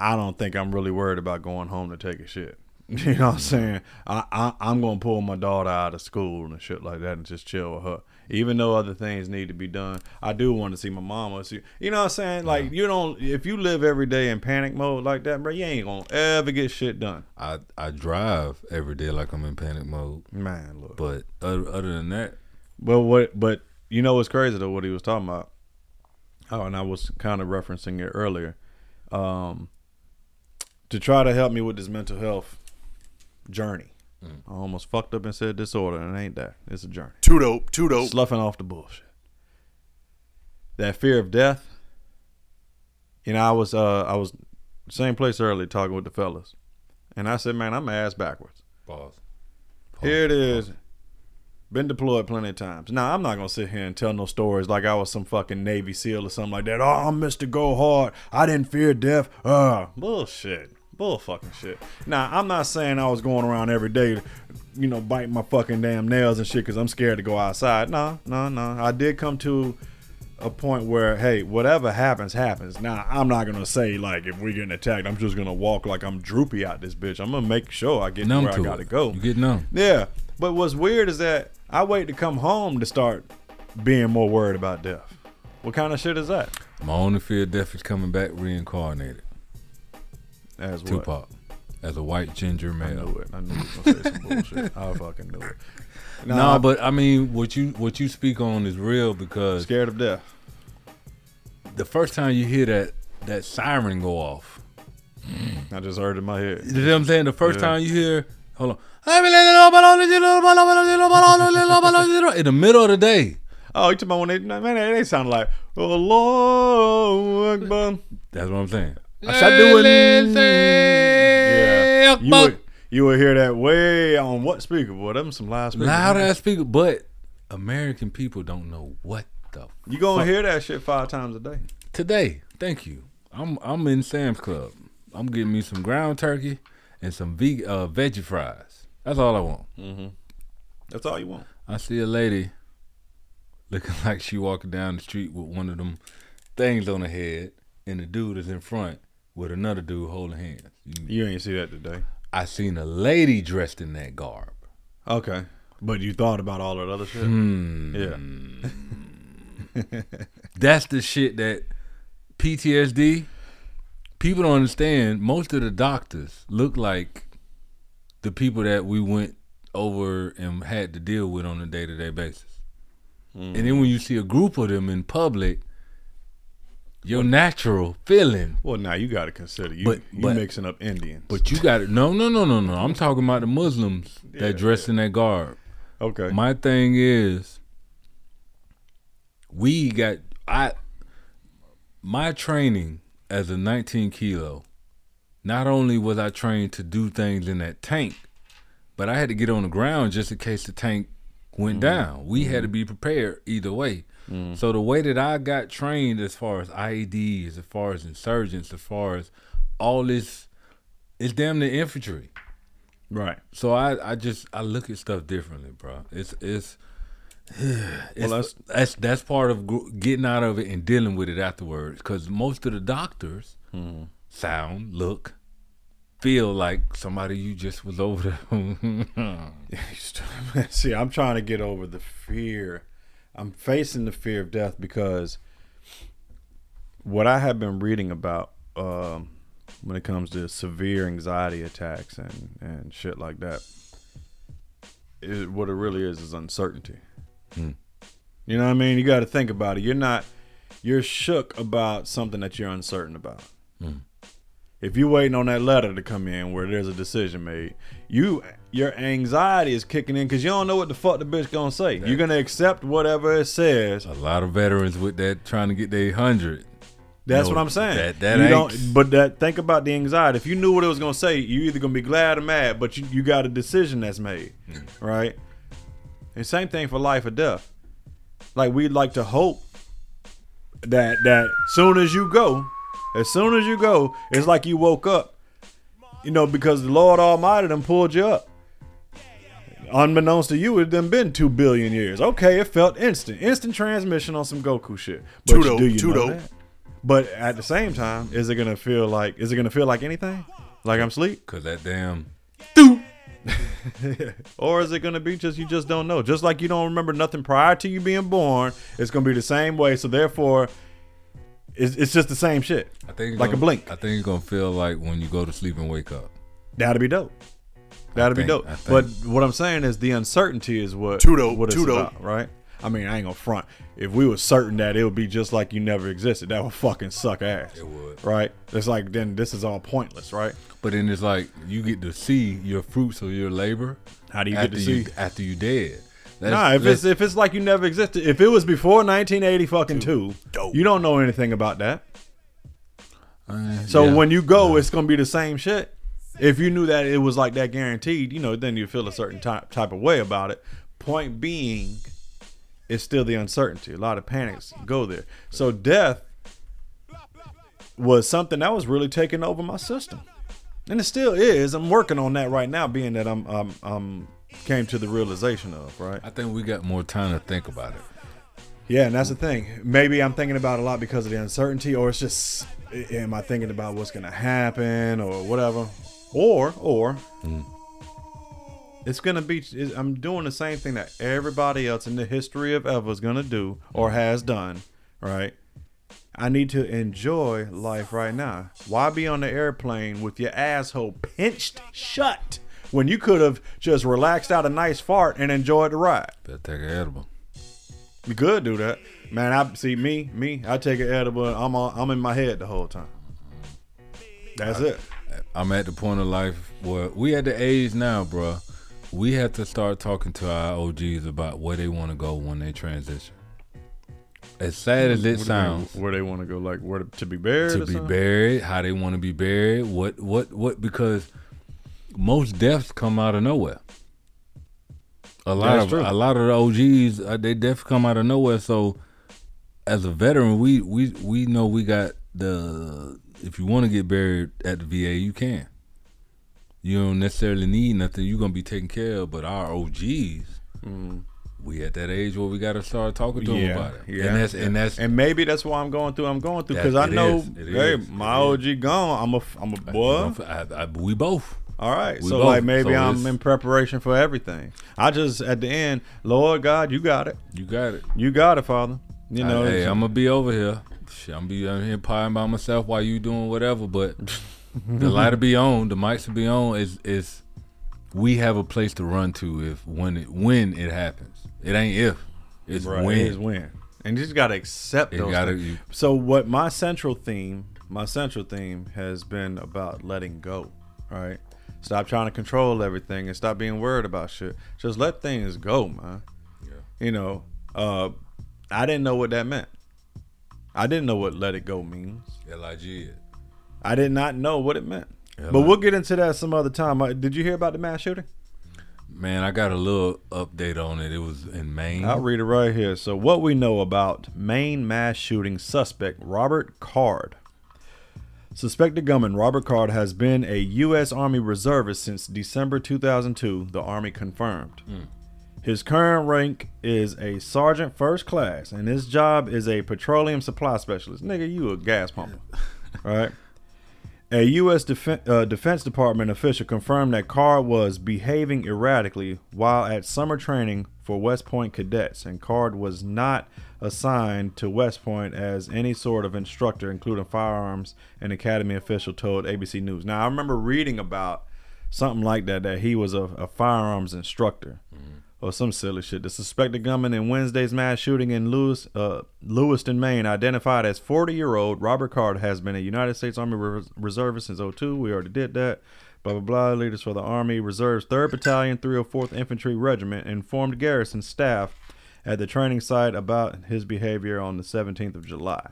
I don't think I'm really worried about going home to take a shit. You know what I'm saying? I, I I'm gonna pull my daughter out of school and shit like that and just chill with her. Even though other things need to be done, I do want to see my mama. See, you know what I'm saying? Like you don't. If you live every day in panic mode like that, bro, you ain't gonna ever get shit done. I I drive every day like I'm in panic mode. Man, look. But other, other than that, But what? But you know what's crazy though? What he was talking about. Oh, and I was kind of referencing it earlier. Um, to try to help me with this mental health journey. I almost fucked up and said disorder, and it ain't that. It's a journey. Too dope. Too dope. Sloughing off the bullshit. That fear of death. You know, I was uh I was same place earlier talking with the fellas, and I said, man, I'm ass backwards. pause. Here it is. Been deployed plenty of times. Now I'm not gonna sit here and tell no stories like I was some fucking Navy SEAL or something like that. Oh, I'm Mr. Go Hard. I didn't fear death. Uh bullshit. Bull fucking shit. Now I'm not saying I was going around every day, you know, biting my fucking damn nails and shit because I'm scared to go outside. No, no, no. I did come to a point where, hey, whatever happens, happens. Now I'm not gonna say like if we're getting attacked, I'm just gonna walk like I'm droopy out this bitch. I'm gonna make sure I get Numb where to I gotta go. You get numb. Yeah, but what's weird is that I wait to come home to start being more worried about death. What kind of shit is that? My only fear of death is coming back reincarnated. As what? Tupac, as a white ginger male. I knew it. I knew you was gonna say some bullshit. I fucking knew it. No, Nah, but I mean, what you what you speak on is real because scared of death. the first time you hear that that siren go off, I just heard it in my head. you know what I'm saying? The first Yeah. time you hear, hold on, in the middle of the day. Oh, you talking about when they man? They, sound like oh, Allah Akbar. That's what I'm saying. I shall do it. Yeah, you would you would hear that way on what speaker? Boy, them some loud speakers. Loud ass speaker, but American people don't know what the You gonna fuck. hear that shit five times a day. today. Thank you. I'm I'm in Sam's Club. I'm getting me some ground turkey and some veg uh, veggie fries. That's all I want. Mm-hmm. That's all you want. I see a lady looking like she walking down the street with one of them things on her head, and the dude is in front with another dude holding hands. You- You ain't see that today. I seen a lady dressed in that garb. Okay, but you thought about all that other shit. Hmm. Yeah. That's the shit that PTSD. People don't understand. Most of the doctors look like the people that we went over and had to deal with on a day to day basis. And then when you see a group of them in public, your natural feeling. Well, now you got to consider you But- you but- mixing up Indians. But you got it. No, no, no, no, no. I'm talking about the Muslims Yeah, that dress in that garb. okay. My thing is, we got I my training as a 19 kilo. Not only was I trained to do things in that tank, but I had to get on the ground just in case the tank went Mm-hmm. down. We had to be prepared either way. So the way that I got trained as far as IEDs, as far as insurgents, as far as all this, it's damn the infantry. Right. So I, I just I look at stuff differently, bro. It's it's, it's that's- that's that's part of getting out of it and dealing with it afterwards. Because most of the doctors Mm-hmm. sound, look, feel like somebody you just was over there. See, I'm trying to get over the fear. I'm facing the fear of death because what I have been reading about um, when it comes to severe anxiety attacks and, and shit like that, is, what it really is is uncertainty. Hmm. You know what I mean? You got to think about it. You're not, you're shook about something that you're uncertain about. If you're waiting on that letter to come in where there's a decision made, you your anxiety is kicking in because you don't know what the fuck the bitch gonna say. You're gonna accept whatever it says. a lot of veterans with that trying to get their hundred. That's what I'm saying. that- that you ain't- don't, but that think about the anxiety. If you knew what it was gonna say, you either gonna be glad or mad. But you, you got a decision that's made, Hmm. right? And same thing for life or death. Like we'd like to hope that that soon as you go, as soon as you go, it's like you woke up. You know, because the Lord Almighty done pulled you up. Unbeknownst to you, it done been two billion years. Okay, it felt instant, instant transmission on some Goku shit. But Tudo, do you know Tudo. that? But at the same time, is it gonna feel like? Is it gonna feel like anything? Like I'm asleep? Cause that damn or is it gonna be just you just don't know? Just like you don't remember nothing prior to you being born, it's gonna be the same way. So therefore, it's, it's just the same shit. I think like gonna, a blink. I think it's gonna feel like when you go to sleep and wake up. That'd be dope. That'd be dope. But what I'm saying is the uncertainty is what Too dope, what it's too dope. about, right? I mean, I ain't gonna front. If we were certain that it would be just like you never existed, that would fucking suck ass. It would. right? It's like then this is all pointless, right? But then it's like you get to see your fruits of your labor. How do you get to you, see? after you dead? That's- Nah, if it's if it's like you never existed, if it was before 1980 fucking two, Dope. you don't know anything about that. uh, So yeah. when you go, it's gonna be the same shit. If you knew that it was like that guaranteed, you know, then you feel a certain type type of way about it. Point being, it's still the uncertainty. A lot of panics go there. So death was something that was really taking over my system, and it still is. I'm working on that right now, being that I'm I'm, I'm came to the realization of right. I think we got more time to think about it. Yeah, and that's the thing. Maybe I'm thinking about it a lot because of the uncertainty, or it's just, am I thinking about what's gonna happen, or whatever, or or mm. it's gonna be. I'm doing the same thing that everybody else in the history of ever is gonna do or mm. has done, right? I need to enjoy life right now. Why be on the airplane with your asshole pinched shut when you could have just relaxed out a nice fart and enjoyed the ride? Better take an edible. You could do that, man. I see me, me. I take an edible. I'm on, I'm in my head the whole time. That's it. I'm at the point of life where we at the age now, bruh. We have to start talking to our OGs about where they want to go when they transition. As sad as it What do they- sounds, where they want to go, like where to, to be buried, to be something? buried, how they want to be buried, what, what, what? Because most deaths come out of nowhere. A lot That's of true. a lot of the OGs, uh, they deaths come out of nowhere. So, as a veteran, we we we know we got the. If you want to get buried at the VA, you can. You don't necessarily need nothing. You're gonna be taken care of. But our OGs, we at that age where we got to start talking to them Mm. About it. yeah, and that's and that's and maybe that's why I'm going through. I'm going through because I it know, is, hey, is, my it is. OG gone. I'm a, I'm a boy. I, I, we both. All right, We so both. like maybe So I'm in preparation for everything. I just at the end, Lord God, you got it. You got it. You got it, Father. You know, hey, I'm gonna be over here. Shit, I'm be I'm here pieing by myself while you doing whatever. But the light will be on, the mics will be on. Is is we have a place to run to if when it when it happens. It ain't if. It's Right, when. It is when. And you just gotta accept You those. gotta- things. you- so what my central theme, my central theme has been about letting go. Right? Stop trying to control everything and stop being worried about shit. Just let things go, man. Yeah. You know, uh, I didn't know what that meant. I didn't know what let it go means. Lig. I did not know what it meant. Yeah, but we'll get into that some other time. Uh, Did you hear about the mass shooting? Man, I got a little update on it. It was in Maine. I'll read it right here. So, what we know about Maine mass shooting suspect Robert Card. Suspected gunman Robert Card has been a U.S. Army reservist since December 2002, the Army confirmed. His current rank is a sergeant first class, and his job is a petroleum supply specialist. Nigga, you a gas pumper, right? A U.S. Uh, Defense Department official confirmed that Card was behaving erratically while at summer training for West Point cadets, and Card was not assigned to West Point as any sort of instructor, including firearms, an academy official told ABC News. Now, I remember reading about something like that, that he was a, a firearms instructor or some silly shit. The suspected gunman in Wednesday's mass shooting in Lewis, uh, Lewiston, Maine, identified as 40-year-old Robert Card, has been a United States Army Res- reservist since 02. We already did that. Blah blah blah. Leaders for the Army Reserves 3rd Battalion, 304th Infantry Regiment informed garrison staff at the training site about his behavior on the 17th of July.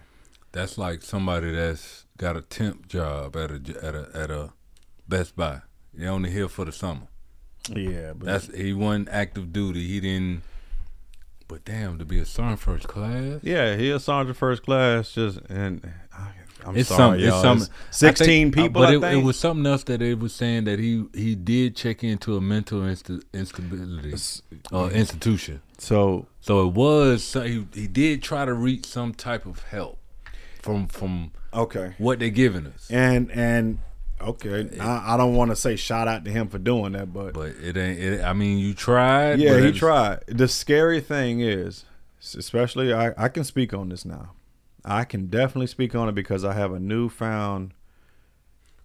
That's like somebody that's got a temp job at a at a at a Best Buy. They only here for the summer. Yeah, but That's he wasn't active duty. He didn't. But damn, to be a sergeant first class. yeah, he a sergeant first class. Just and I, I'm it's sorry, some, y'all. it's some, It's Sixteen I think- people. But I it, it was something else that it was saying that he he did check into a mental insta- instability uh, institution. so So it was so he he did try to reach some type of help from from okay. what they're giving us. And and okay, I, I don't want to say shout out to him for doing that, but, But it ain't. It, I mean, you tried. yeah, he tried. The scary thing is, especially I I can speak on this now. I can definitely speak on it because I have a newfound.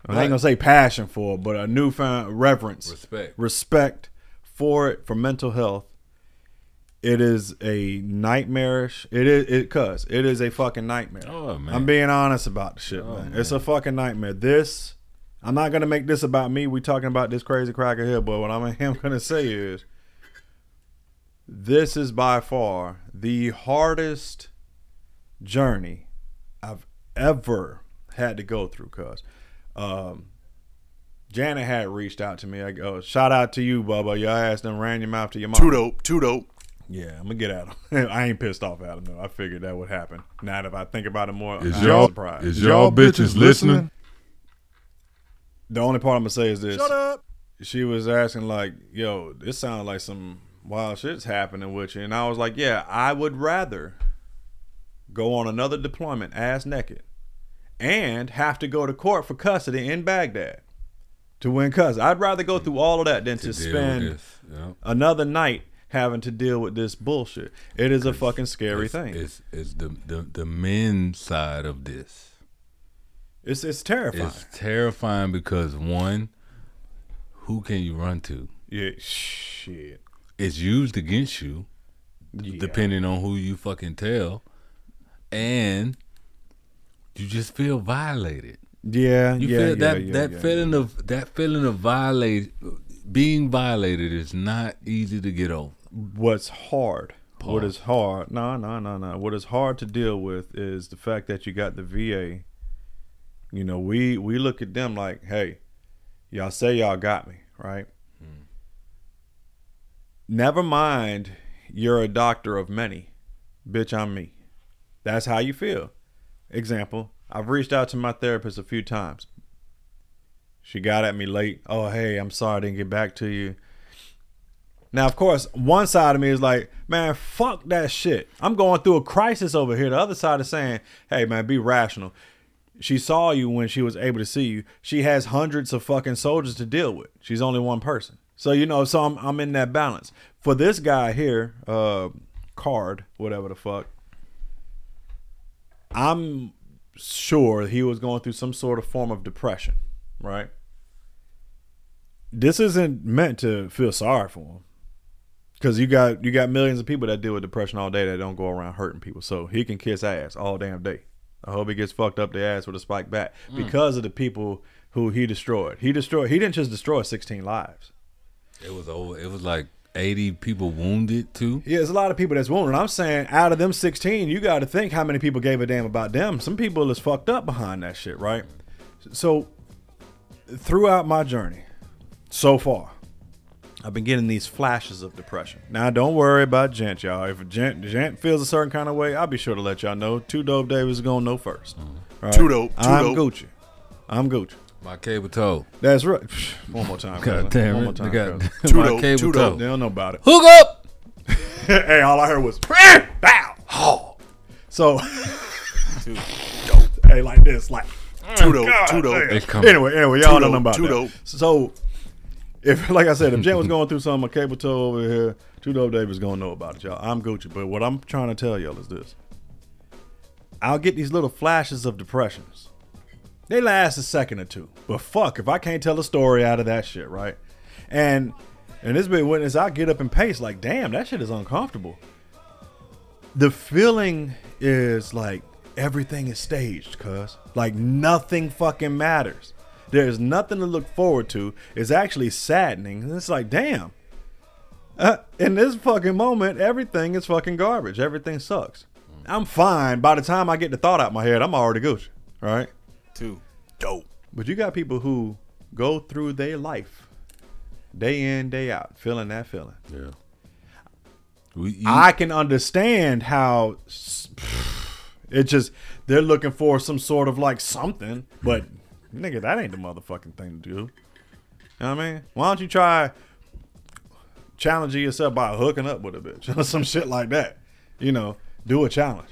I ain't gonna say passion for it, but a newfound reverence, Respect. respect for it for mental health. It is a nightmarish. It is it cuz it is a fucking nightmare. Oh, man. I'm being honest about the shit, Oh, man. It's a fucking nightmare. This I'm not gonna make this about me. We talking about this crazy cracker here, but what I'm am gonna say is this is by far the hardest journey I've ever had to go through. Cause um, Janet had reached out to me. I go, shout out to you, Bubba. Your ass done ran your mouth to your mom. Too dope. Too dope. Yeah, I'm gonna get at him. I ain't pissed off at him though. I figured that would happen. Now, if I think about it more, Is I'm y'all surprised. is y'all bitches listening? The only part I'm gonna say is this: Shut up. she was asking like, "Yo, this sounds like some wild shit's happening with you," and I was like, "Yeah, I would rather go on another deployment ass naked and have to go to court for custody in Baghdad to win custody. I'd rather go through all of that than to, deal with spend this, yeah. another night having to deal with this bullshit. It is a fucking scary it's, thing. It's, it's the, the the men's side of this. It's it's terrifying. It's terrifying because one, who can you run to? yeah, shit. It's used against you, depending on who you fucking tell, and you just feel violated. Yeah, You yeah, feel yeah, that yeah, that yeah, feeling of that feeling of violate, being violated is not easy to get over. what's hard what is hard no no no no what is hard to deal with is the fact that you got the va you know we we look at them like hey y'all say y'all got me right? Hmm. Never mind you're a doctor of many. Bitch i'm me. That's how you feel. Example i've reached out to my therapist a few times. She got at me late. Oh hey i'm sorry i didn't get back to you. Now, of course, one side of me is like, man, fuck that shit. I'm going through a crisis over here. The other side is saying, hey, man, be rational. She saw you when she was able to see you. She has hundreds of fucking soldiers to deal with. She's only one person. So, you know, so I'm, I'm in that balance. For this guy here, uh, card, whatever the fuck, I'm sure he was going through some sort of form of depression, right? This isn't meant to feel sorry for him because you got you got millions of people that deal with depression all day that don't go around hurting people. So he can kiss ass all damn day. I hope he gets fucked up the ass with a spike bat hmm. because of the people who he destroyed. He destroyed. He didn't just destroy 16 lives. It was over. It was like eighty people wounded too. Yeah, there's a lot of people that's wounded. I'm saying out of them 16, you got to think how many people gave a damn about them. Some people is fucked up behind that shit, right? So throughout my journey so far, I've been getting these flashes of depression. Now, don't worry about Gent, y'all. If Gent, Gent feels a certain kind of way, I'll be sure to let y'all know. Two Dope Davis is going to know 1st Mm-hmm. All Two Dope, two I'm Dope. Gucci. I'm Gucci. My cable toe. That's right. One more time. God damn One it. more time. Got- Two my dope, cable two toe. dope. They don't know about it. Hook up. hey, all I heard was bow. Oh. So Hey, like this, like Two dope, two dope. damn. It's. Anyway, anyway, y'all Two don't know dope, about two that. dope. So, if like I said, if Jen was going through something, a cable toe over here, two dope Davis gonna know about it, y'all. I'm Gucci, but what I'm trying to tell y'all is this: I'll get these little flashes of depressions. They last a second or two, but fuck if I can't tell a story out of that shit, right? And and this big witness, I get up and pace like, damn, that shit is uncomfortable. The feeling is like everything is staged, cuz. Like nothing fucking matters. There's nothing to look forward to. It's actually saddening. And it's like, damn. Uh, in this fucking moment, everything is fucking garbage. Everything sucks. I'm fine. By the time I get the thought out of my head, I'm already Gucci, right? Two dope. But you got people who go through their life day in, day out, feeling that feeling. Yeah. We, you, I can understand how it just they're looking for some sort of like something, but nigga, that ain't the motherfucking thing to do. You know what I mean? Why don't you try challenging yourself by hooking up with a bitch or some shit like that? You know, do a challenge.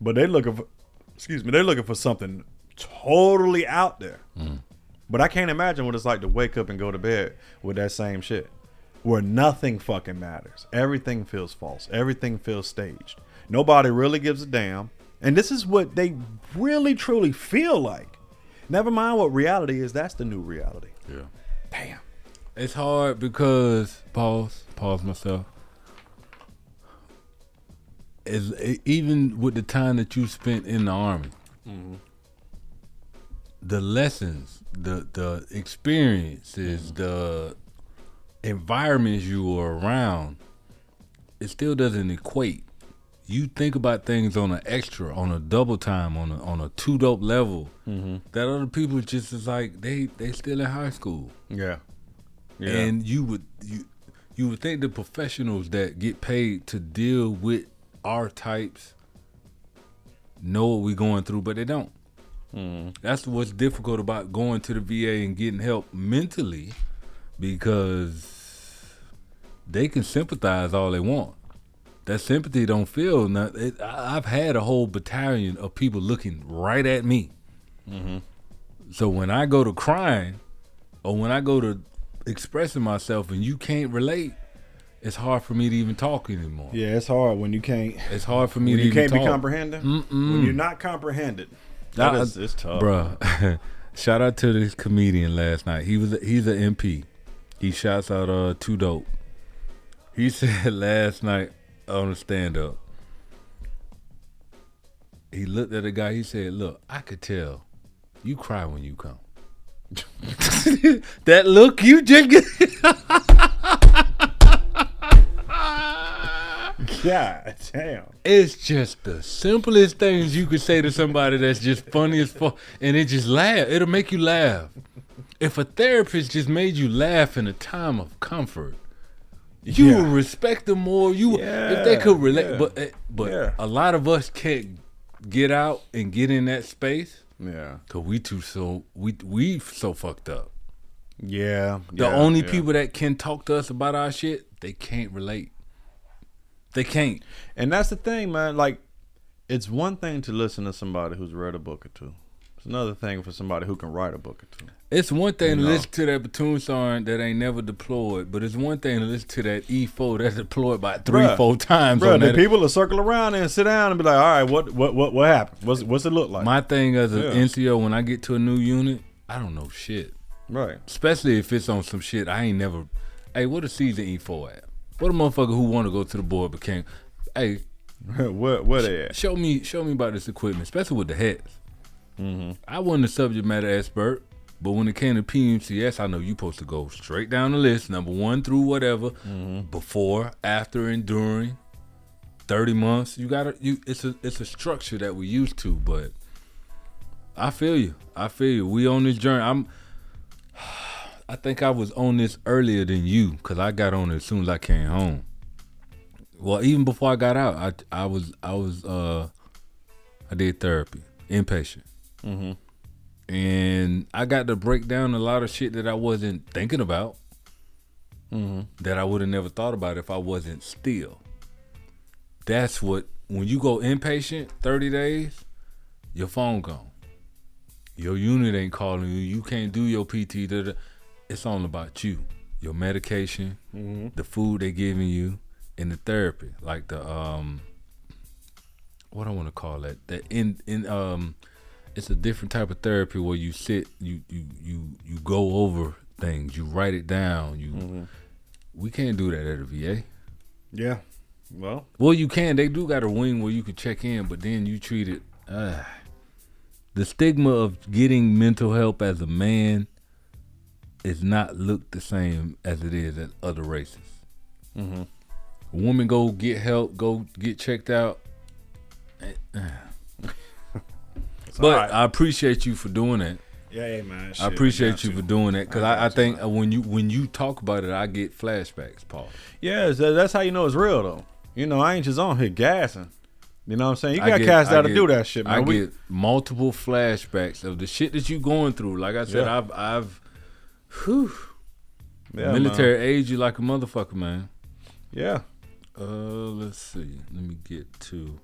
But they looking for, excuse me, they're looking for something totally out there. Mm. But I can't imagine what it's like to wake up and go to bed with that same shit. Where nothing fucking matters. Everything feels false. Everything feels staged. Nobody really gives a damn. And this is what they really truly feel like. Never mind what reality is, that's the new reality. yeah. Damn. It's hard because pause, pause myself. Is even with the time that you spent in the army, mm-hmm. the lessons, the the experiences, mm-hmm. the environments you were around, it still doesn't equate. You think about things on an extra, on a double time, on a on a two dope level. Mm-hmm. That other people just is like they they still in high school. Yeah. Yeah. And you would you you would think the professionals that get paid to deal with our types know what we're going through, but they don't. Mm-hmm. That's what's difficult about going to the VA and getting help mentally, because they can sympathize all they want. That sympathy don't feel. Not, it, I- I've had a whole battalion of people looking right at me. So when I go to crying, or when I go to expressing myself, and you can't relate, it's hard for me to even talk anymore. yeah, it's hard when you can't It's hard for me when to you can't be talk. comprehended. When you're not comprehended. That I- is it's tough. Bruh, shout out to this comedian last night. He was he's an MP. He shouts out uh two dope. He said last night on the stand up. He looked at the guy. He said, "Look, I could tell you cry when you come. that look you just get." God damn. It's just the simplest things you could say to somebody that's just funny as fuck, and it just laugh. It'll make you laugh. If a therapist just made you laugh in a time of comfort, you Yeah. respect them more. You if they could relate, Yeah, but eh, but yeah. a lot of us can't get out and get in that space Yeah. because we too so we we so fucked up. Yeah. The yeah, only yeah. people that can talk to us about our shit, they can't relate. They can't. And that's the thing, man. Like, it's one thing to listen to somebody who's read a book or two. It's another thing for somebody who can write a book or two. It's one thing to know. listen to that platoon sergeant that ain't never deployed, but it's one thing to listen to that E4 that's deployed about three, Bruh. four times. Bro, on the people will circle around and sit down and be like, "All right, what, what, what, what happened? What's, what's it look like?" My thing as an Yeah. NCO, when I get to a new unit, I don't know shit. right. Especially if it's on some shit I ain't never. Hey, what a season E4 at? What a motherfucker who want to go to the board but can't. Hey, what, where they at? show me, show me about this equipment, especially with the heads. Mm-hmm. I wasn't a subject matter expert, but when it came to PMCS, I know you're supposed to go straight down the list, number one through whatever, Mm-hmm. before, after, and during. Thirty months, you gotta. You it's a it's a structure that we used to, but I feel you. I feel you. We on this journey. I'm. I think I was on this earlier than you because I got on it as soon as I came home. Well, even before I got out, I I was I was uh I did therapy, inpatient, Mhm. and I got to break down a lot of shit that I wasn't thinking about, Mhm. that I would have never thought about if I wasn't still. That's what when you go inpatient, thirty days, your phone gone. Your unit ain't calling you. You can't do your PT. da, da. It's all about you, your medication, Mhm. the food they giving you, and the therapy, like the um, what I want to call that. That in in um, it's a different type of therapy where you sit, you you you you go over things, you write it down. You we can't do that at a VA. Yeah. Well, Well, you can. They do got a wing where you can check in, but then you treat it. Uh, the stigma of getting mental help as a man is not looked the same as it is at other races. Mm-hmm. A woman go get help, go get checked out. Eh, but alright. I appreciate you for doing that. Yeah, hey, man, shit, I appreciate you for doing that because I I, think uh, when you when you talk about it, I get flashbacks, Paul. yeah, that's how you know it's real, though. You know, I ain't just on here gassing. You know what I'm saying? You got get- cats I out to do that shit, man. I We- get multiple flashbacks of the shit that you going through. Like I said, Yeah. I've I've whew, Yeah, military age you like a motherfucker, man. Yeah. Uh let's see. Let me get to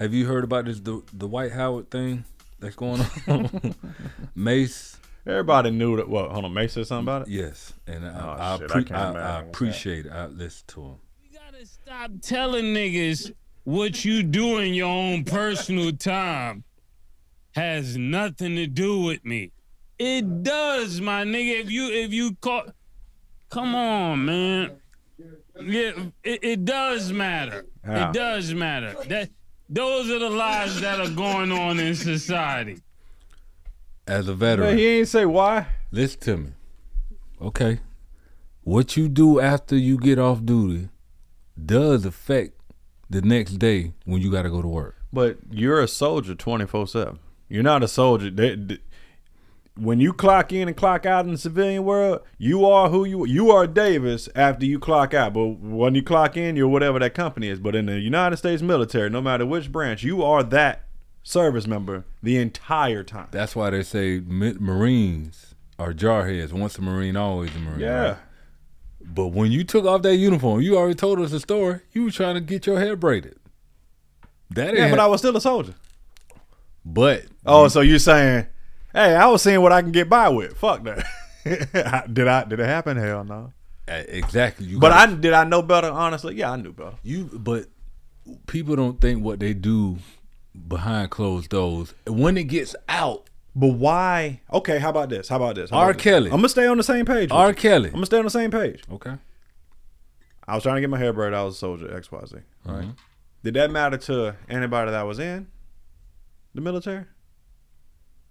Have you heard about this the the Dwight Howard thing that's going on? Mase. Everybody knew that. What? Hold on, Mase said something about it. Yes, and I, Oh, I, shit, I appre- can't I, imagine I what that- appreciate it. I listen to him. Stop telling niggas what you do in your own personal time has nothing to do with me. It does, my nigga. If you if you call, come on, man. Yeah, it, it does matter. How? It ah. does matter. That those are the lies that are going on in society. As a veteran. Man, he ain't say why. Listen to me. Okay. What you do after you get off duty does affect the next day when you got to go to work. But you're a soldier 24 7. You're not a soldier. They, they- when you clock in and clock out in the civilian world, you are who you you are Davis after you clock out. But when you clock in, you're whatever that company is. But in the United States military, no matter which branch, you are that service member the entire time. That's why they say Marines are jarheads. Once a Marine, always a Marine. Yeah. right? But when you took off that uniform, you already told us the story. You were trying to get your hair braided. That Yeah, but I was still a soldier. But Oh, so you're saying, hey, I was seeing what I can get by with. Fuck that. did I? Did it happen? Hell no. exactly. You but gotta- I did. I know better. Honestly, yeah, I knew better. You but people don't think what they do behind closed doors when it gets out. But why? Okay, how about this? How about this? How R. this? Kelly. I'm gonna stay on the same page. R. you. Kelly. I'm gonna stay on the same page. Okay. I was trying to get my hair braided. I was a soldier. X Y Z. Right. Mhm. Did that matter to anybody that was in the military?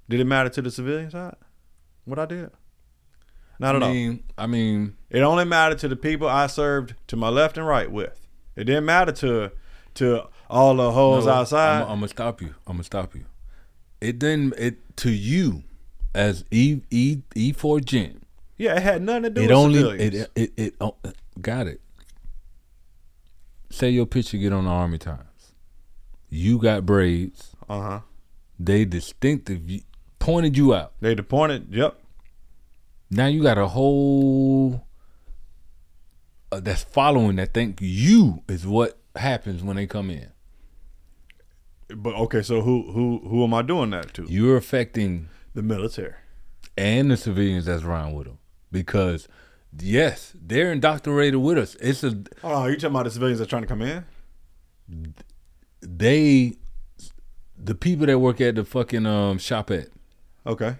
Did it matter to the civilian side? What I did? Not at I all. I mean, It only mattered to the people I served to my left and right with. It didn't matter to to all the hoes no, outside. I'm, I'm gonna stop you. I'm gonna stop you. It didn't. It to you as E E E four gent. yeah, it had nothing to do It with only civilians. it it it oh, got it. Say your picture get on the Army Times. You got braids. Uh huh. They distinctive pointed you out. They pointed. Yep. Now you got a whole uh, that's following that think you is what happens when they come in. But okay, so who who who am I doing that to? You're affecting the military and the civilians that's around with them because yes, they're indoctrinated with us. It's a Oh, you talking about the civilians that trying to come in? they the people that work at the fucking um shop at. Okay.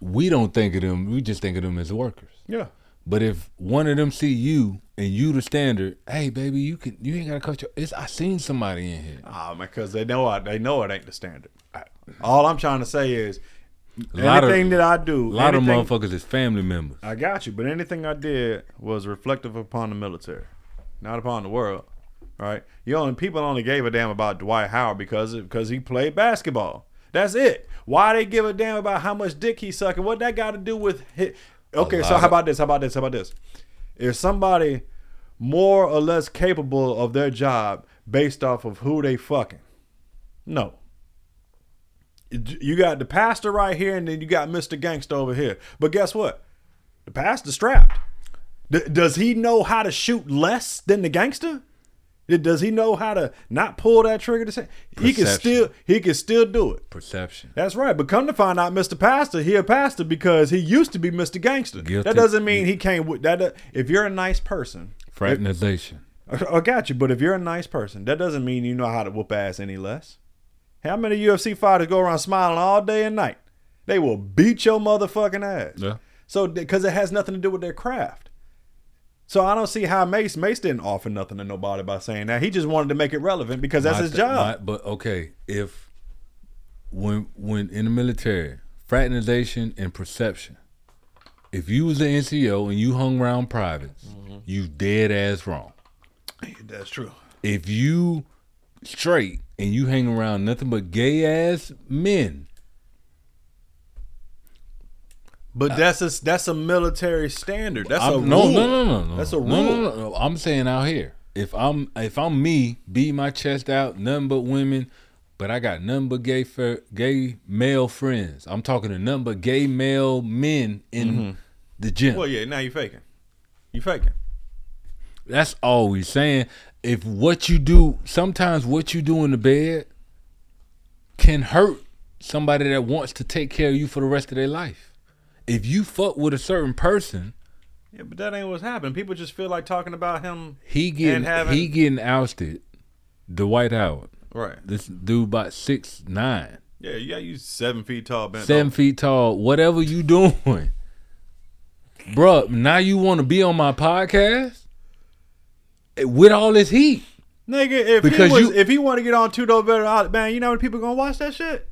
We don't think of them. We just think of them as workers. Yeah. But if one of them see you and you the standard, hey baby, you can you ain't gotta cut your. It's I seen somebody in here. Ah, because they know I, they know it ain't the standard. All I'm trying to say is A lot of- anything that I do, a lot of motherfuckers is family members. I got you, but anything I did was reflective upon the military, not upon the world. Right? You only people only gave a damn about Dwight Howard because because he played basketball. That's it. Why they give a damn about how much dick he sucking? What that got to do with hi Okay, so how about this? How about this? How about this? Is somebody more or less capable of their job based off of who they fucking? No. You got the pastor right here, and then you got Mr. Gangster over here. But guess what? The pastor strapped. D- does he know how to shoot less than the gangster? Does he know how to not pull that trigger? The same? He can still he can still do it. Perception. That's right. But come to find out, Mr. Pastor, he a pastor because he used to be Mr. Gangster. Guilty. That doesn't mean he can't. That if you're a nice person, Fraternization. I, I got you. But if you're a nice person, that doesn't mean you know how to whoop ass any less. How many UFC fighters go around smiling all day and night? They will beat your motherfucking ass. Yeah. So because it has nothing to do with their craft. So I don't see how Mase Mase didn't offer nothing to nobody by saying that. He just wanted to make it relevant because that's My his th- job. my- but okay, if when when in the military, fraternization and perception. If you was an NCO and you hung around privates, Mm-hmm. you dead ass wrong. that's true. If you straight and you hang around nothing but gay ass men, But that's a that's a military standard. That's a I'm- no, rule. no, no, no, no. That's a rule. No, no, no. I'm saying out here. If I'm if I'm me, beat my chest out, nothing but women, but I got nothing but gay fer- gay male friends. I'm talking to nothing but gay male men in Mhm. the gym. Well, yeah. Now you faking. You faking. That's all we saying. If what you do, sometimes what you do in the bed can hurt somebody that wants to take care of you for the rest of their life. If you fuck with a certain person, Yeah, but that ain't what's happening. People just feel like talking about him. he getting and having he getting ousted. Dwight Howard, right. this dude about six nine, Yeah, you got you seven feet tall, bent seven feet tall. Whatever you doing, bruh. Now you want to be on my podcast eh, with all this heat. Nigga, if Because he was, you- if he want to get on two dope better, man, you know when people gonna watch that shit.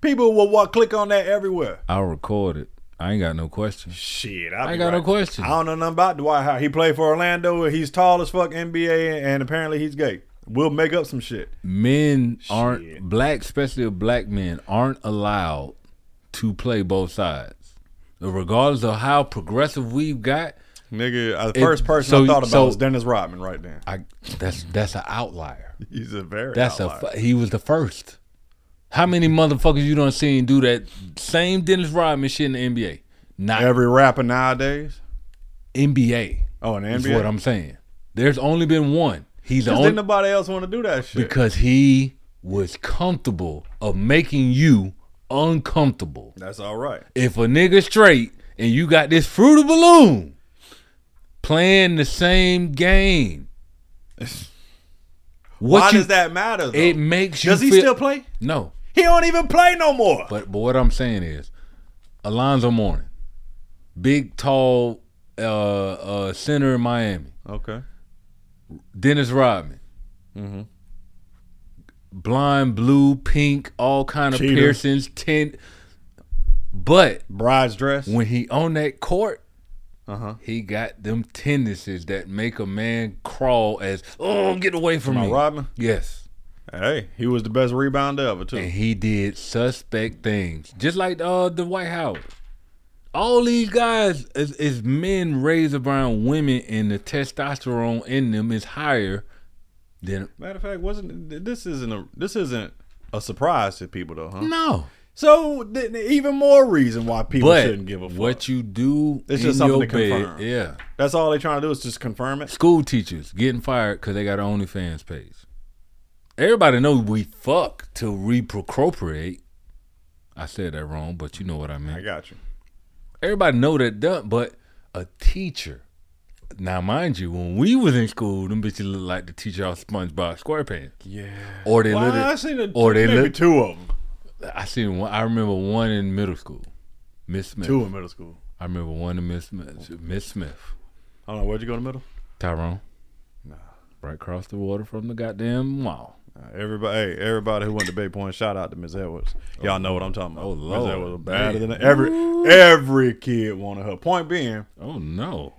People will walk, click on that everywhere. I'll record it. I ain't got no question. Shit, I I ain't got no question. I don't know nothing about Dwight Howard. He played for Orlando. He's tall as fuck NBA, and apparently he's gay. We'll make up some shit. men aren't black, especially black men, aren't allowed to play both sides. Regardless of how progressive we've got, Nigga, uh, the It- first person so- I thought about so- was Dennis Rodman right there. I that's that's an outlier. He's a very That's outlier. a he was the first. How many motherfuckers you done seen do that same Dennis Rodman shit in the NBA? Not Every rapper nowadays. NBA. Oh, in the Is NBA? what I'm saying. There's only been one. He's the only didn't nobody else want to do that shit. because he was comfortable of making you uncomfortable. That's all right. if a nigga straight and you got this fruity balloon playing the same game, Why you- does that matter? Though? It makes you. Does he feel- still play? No, He don't even play no more. but but what I'm saying is, Alonzo Mourning, big tall uh, uh, center in Miami. Okay. Dennis Rodman, Mm Mhm. blind, blue, pink, all kind of Cheetah. piercings, tint. But bride's dress when he on that court, uh-huh. he got them tendencies that make a man crawl as oh get away from Am me. Rodman? Yes, Hey, he was the best rebounder ever too. and he did suspect things, just like uh, the White House. All these guys is, is men raised around women, and the testosterone in them is higher than Matter of fact, wasn't this isn't a this isn't a surprise to people though, huh? no. So th- even more reason why people but shouldn't give a fuck. what you do It's just something to bed, confirm. yeah. That's all they're trying to do is just confirm it. School teachers getting fired because they got an OnlyFans page. Everybody knows we fuck to reprocreate. I said that wrong, but you know what I mean. I got you. Everybody know that done, but a teacher. Now, mind you, when we was in school, them bitches look like the teacher off SpongeBob SquarePants. Yeah. Or they Well, look. I seen a, or they maybe look. two of them. I seen one. I remember one in middle school, Miss Smith. Two in middle school. I remember one in Miss Smith. Miss Smith. I don't know where'd you go to middle. Tyrone. Nah. Right across the water from the goddamn mall. Uh, everybody, hey, everybody who went to Bay Point, shout out to Miss Edwards. Y'all know what I'm talking about. Oh, Miss Lord. Edwards was better than every every kid wanted her. Point being, Oh no.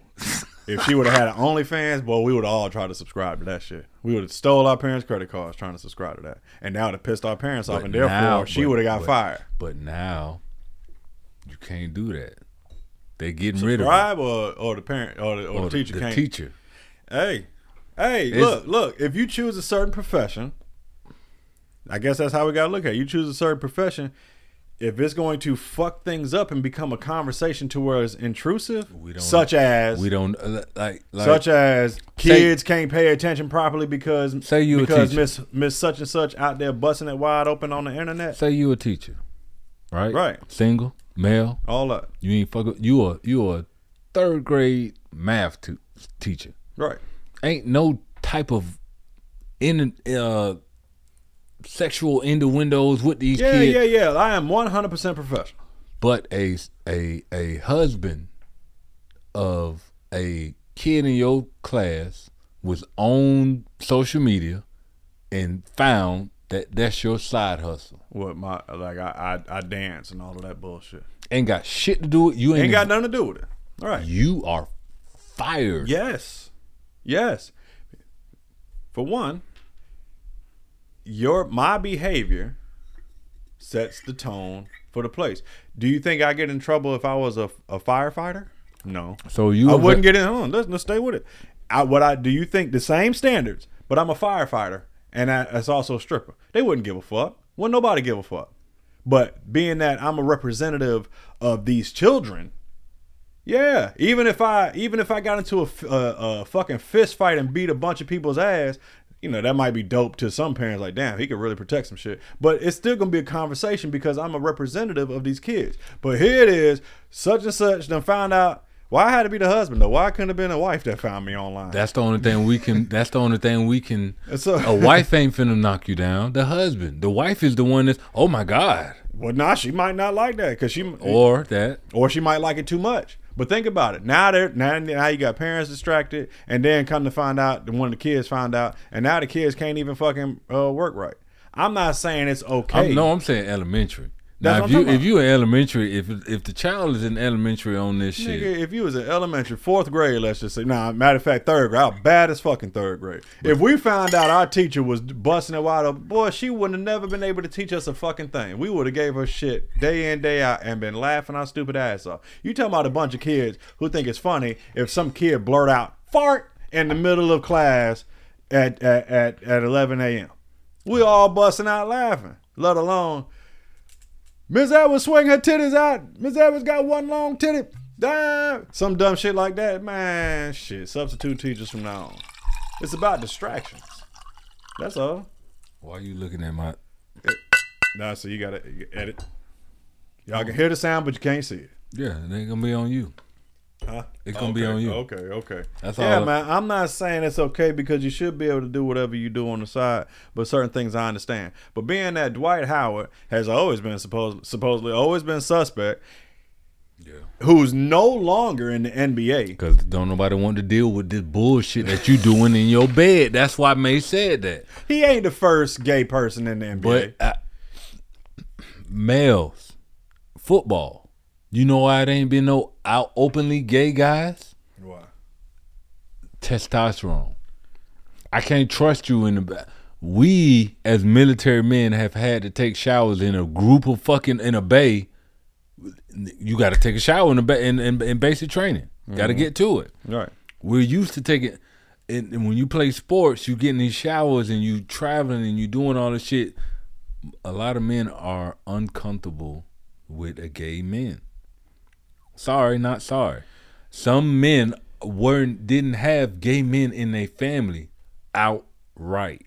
if she would have had an OnlyFans, boy, we would all try to subscribe to that shit. We would have stole our parents' credit cards trying to subscribe to that, and that would have pissed our parents off, and therefore now- she would have got but- fired. But now you can't do that. They're getting rid of it. Subscribe or, or the parent or the, or Or the teacher the can't. teacher. Hey, hey, It's- look, look. If you choose a certain profession, I guess that's how we gotta look at it. You choose a certain profession. If it's going to fuck things up and become a conversation to where it's intrusive, don't- such as We don't uh, like like such as Say- kids can't pay attention properly because Say you because. Miss Miss such and such out there busting it wide open on the internet. say you a teacher, right? Right. Single, male. All that. You ain't fuck. You a you a third grade math tu- teacher. Right. Ain't no type of in uh sexual innuendos with these Yeah, kids. yeah, yeah. Yeah. I am one hundred percent professional. But a a a husband of a kid in your class was on social media and found that that's your side hustle. What my like I I, I dance and all of that bullshit. Ain't got shit to do with you. Ain't, Ain't got nothing to do with it. All right. You are fired. Yes. Yes. For one, your my behavior sets the tone for the place. Do you think I get in trouble if I was a, a firefighter? No. So you I wouldn't get in. Hold on, let's, let's stay with it. I, what I do you think the same standards, but I'm a firefighter and I, that's also a stripper. They wouldn't give a fuck. Wouldn't nobody give a fuck. But being that I'm a representative of these children, yeah, even if I even if I got into a a fucking fist fight and beat a bunch of people's ass, you know that might be dope to some parents. Like, damn, he could really protect some shit. But it's still gonna be a conversation because I'm a representative of these kids. But here it is, such and such. Then found out why I had to be the husband though. Why couldn't have been a wife that found me online? That's the only thing we can. That's the only thing we can. So- a wife ain't finna knock you down. The husband, the wife is the one that's. Oh my god. well, nah, she might not like that because she Or that. or she might like it too much. But think about it. Now they're now, now you got parents distracted, and then come to find out, the one of the kids found out, and now the kids can't even fucking uh, work right. I'm not saying it's okay. I'm, no, I'm saying elementary. That's now, if you if you in elementary, if if the child is in elementary on this shit, if you was in elementary, fourth grade, let's just say, nah, matter of fact, third grade, how bad as fucking third grade. If we found out our teacher was busting it wide open, boy, she wouldn't have never been able to teach us a fucking thing. We would have gave her shit day in, day out, and been laughing our stupid ass off. You talking about a bunch of kids who think it's funny if some kid blurt out fart in the middle of class at at at, at 11 a.m. We all busting out laughing, let alone Miss Edwards swing her titties out. Miss Edwards got one long titty. Ah, some dumb shit like that. Man, shit. Substitute teachers from now on. It's about distractions. That's all. why are you looking at my? Nah, so you gotta edit. Y'all can hear the sound, but you can't see it. Yeah, it ain't gonna be on you. Huh? It's gonna be on you. Okay, okay. That's yeah, all. man. I'm not saying it's okay because you should be able to do whatever you do on the side, but certain things I understand. But being that Dwight Howard has always been supposed supposedly always been suspect, Yeah. who's no longer in the NBA. Cause don't nobody want to deal with this bullshit that you doing in your bed. That's why Mase said that. He ain't the first gay person in the NBA. But uh, males, football. You know why it ain't been no out openly gay guys? Why? Testosterone. I can't trust you in the. ba- We as military men have had to take showers in a group of fucking in a bay. You got to take a shower in a bay in, in, in basic training. Got to mm-hmm. get to it. Right. We're used to taking, and, and when you play sports, you get in these showers and you traveling and you doing all this shit. A lot of men are uncomfortable with a gay man. Sorry, not sorry. Some men weren't didn't have gay men in their family outright.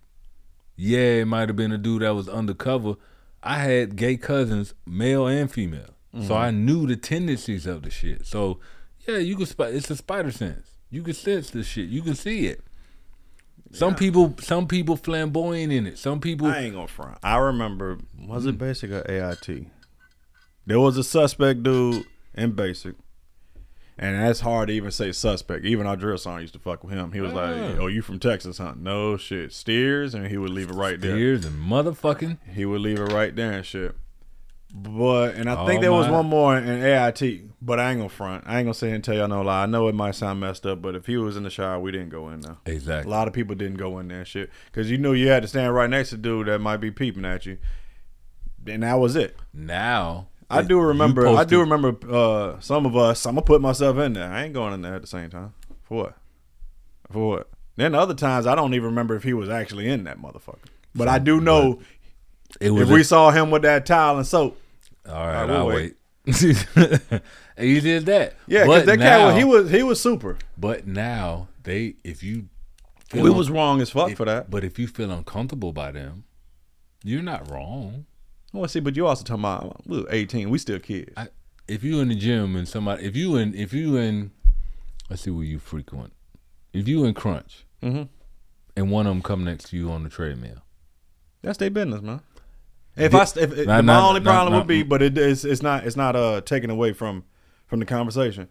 Yeah, it might have been a dude that was undercover. I had gay cousins, male and female, so Mhm. I knew the tendencies of the shit. So yeah, you can. Sp- it's a spider sense. You can sense the shit. You can see it. Some people, some people flamboyant in it. Some people. I ain't gonna front. I remember was it basic or AIT? There was a suspect dude in basic. And that's hard to even say suspect. Even our drill song used to fuck with him. He was Ah. like, "Oh, you from Texas, huh?" No shit, Steers, and he would leave it right there. Steers and motherfucking. He would leave it right there and shit. But and I Oh, think there was one more in AIT, but I ain't gonna front. I ain't gonna sit here and tell y'all no lie. I know it might sound messed up, but if he was in the shower, we didn't go in there. Exactly. A lot of people didn't go in there and shit because you knew you had to stand right next to dude that might be peeping at you, and that was it. Now I do remember. I do remember. Uh, some of us. I'm gonna put myself in there. I ain't going in there at the same time. For what? For what? Then other times I don't even remember if he was actually in that motherfucker. But I do know It was if we a- saw him with that towel and soap. All right, we'll I'll wait. and you did that. Yeah, because But that cat was, he was he was super. But now they, if you, We was wrong as fuck if- for that. But if you feel uncomfortable by them, you're not wrong. Well, see, but you also talking about we were 18. We still kids. I, if you in the gym and somebody, if you in, if you in, let's see where you frequent. If you in crunch, Mhm. and one of them come next to you on the treadmill, That's their business, man. If I if, if- my only problem would be, but it is it's not it's not uh taken away from from the conversation.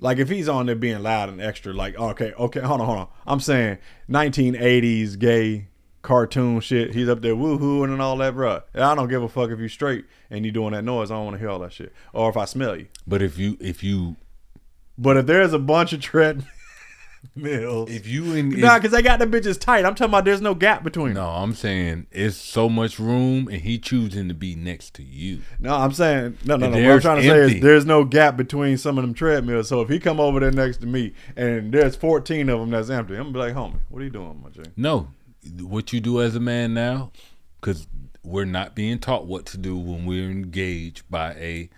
Like if he's on there being loud and extra, like okay, okay, hold on, hold on. I'm saying 1980s gay cartoon shit. He's up there woohooing and all that, bruh. And I don't give a fuck if you straight and you doing that noise. I don't want to hear all that shit. Or if I smell you. but if you, if you, But if there's a bunch of treadmills, if you in, nah, if- because they got the bitches tight. I'm talking about there's no gap between. them. no, I'm saying it's so much room, and he choosing to be next to you. No, I'm saying no, no, no. What I'm trying to say is there's no gap between some of them treadmills. So if he come over there next to me and there's 14 of them that's empty, I'm gonna be like, homie, what are you doing, my G? No, what you do as a man now, because we're not being taught what to do when we're engaged by a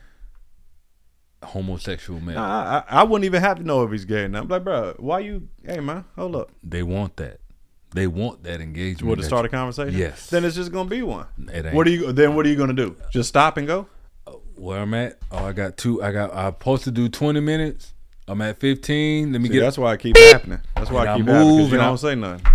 homosexual man. I, I, I wouldn't even have to know if he's gay. Now I'm like, bro, why you? Hey, man, hold up. They want that. They want that engagement. What to start a conversation? Yes. Then it's just gonna be one. It ain't. What are you? Then what are you gonna do? Just stop and go? Uh, where I'm at? Oh, I got two. I got. I'm supposed to do 20 minutes. I'm at 15. Let me See, get. that's why I keep happening. That's why And I I keep happening because you I- don't say nothing.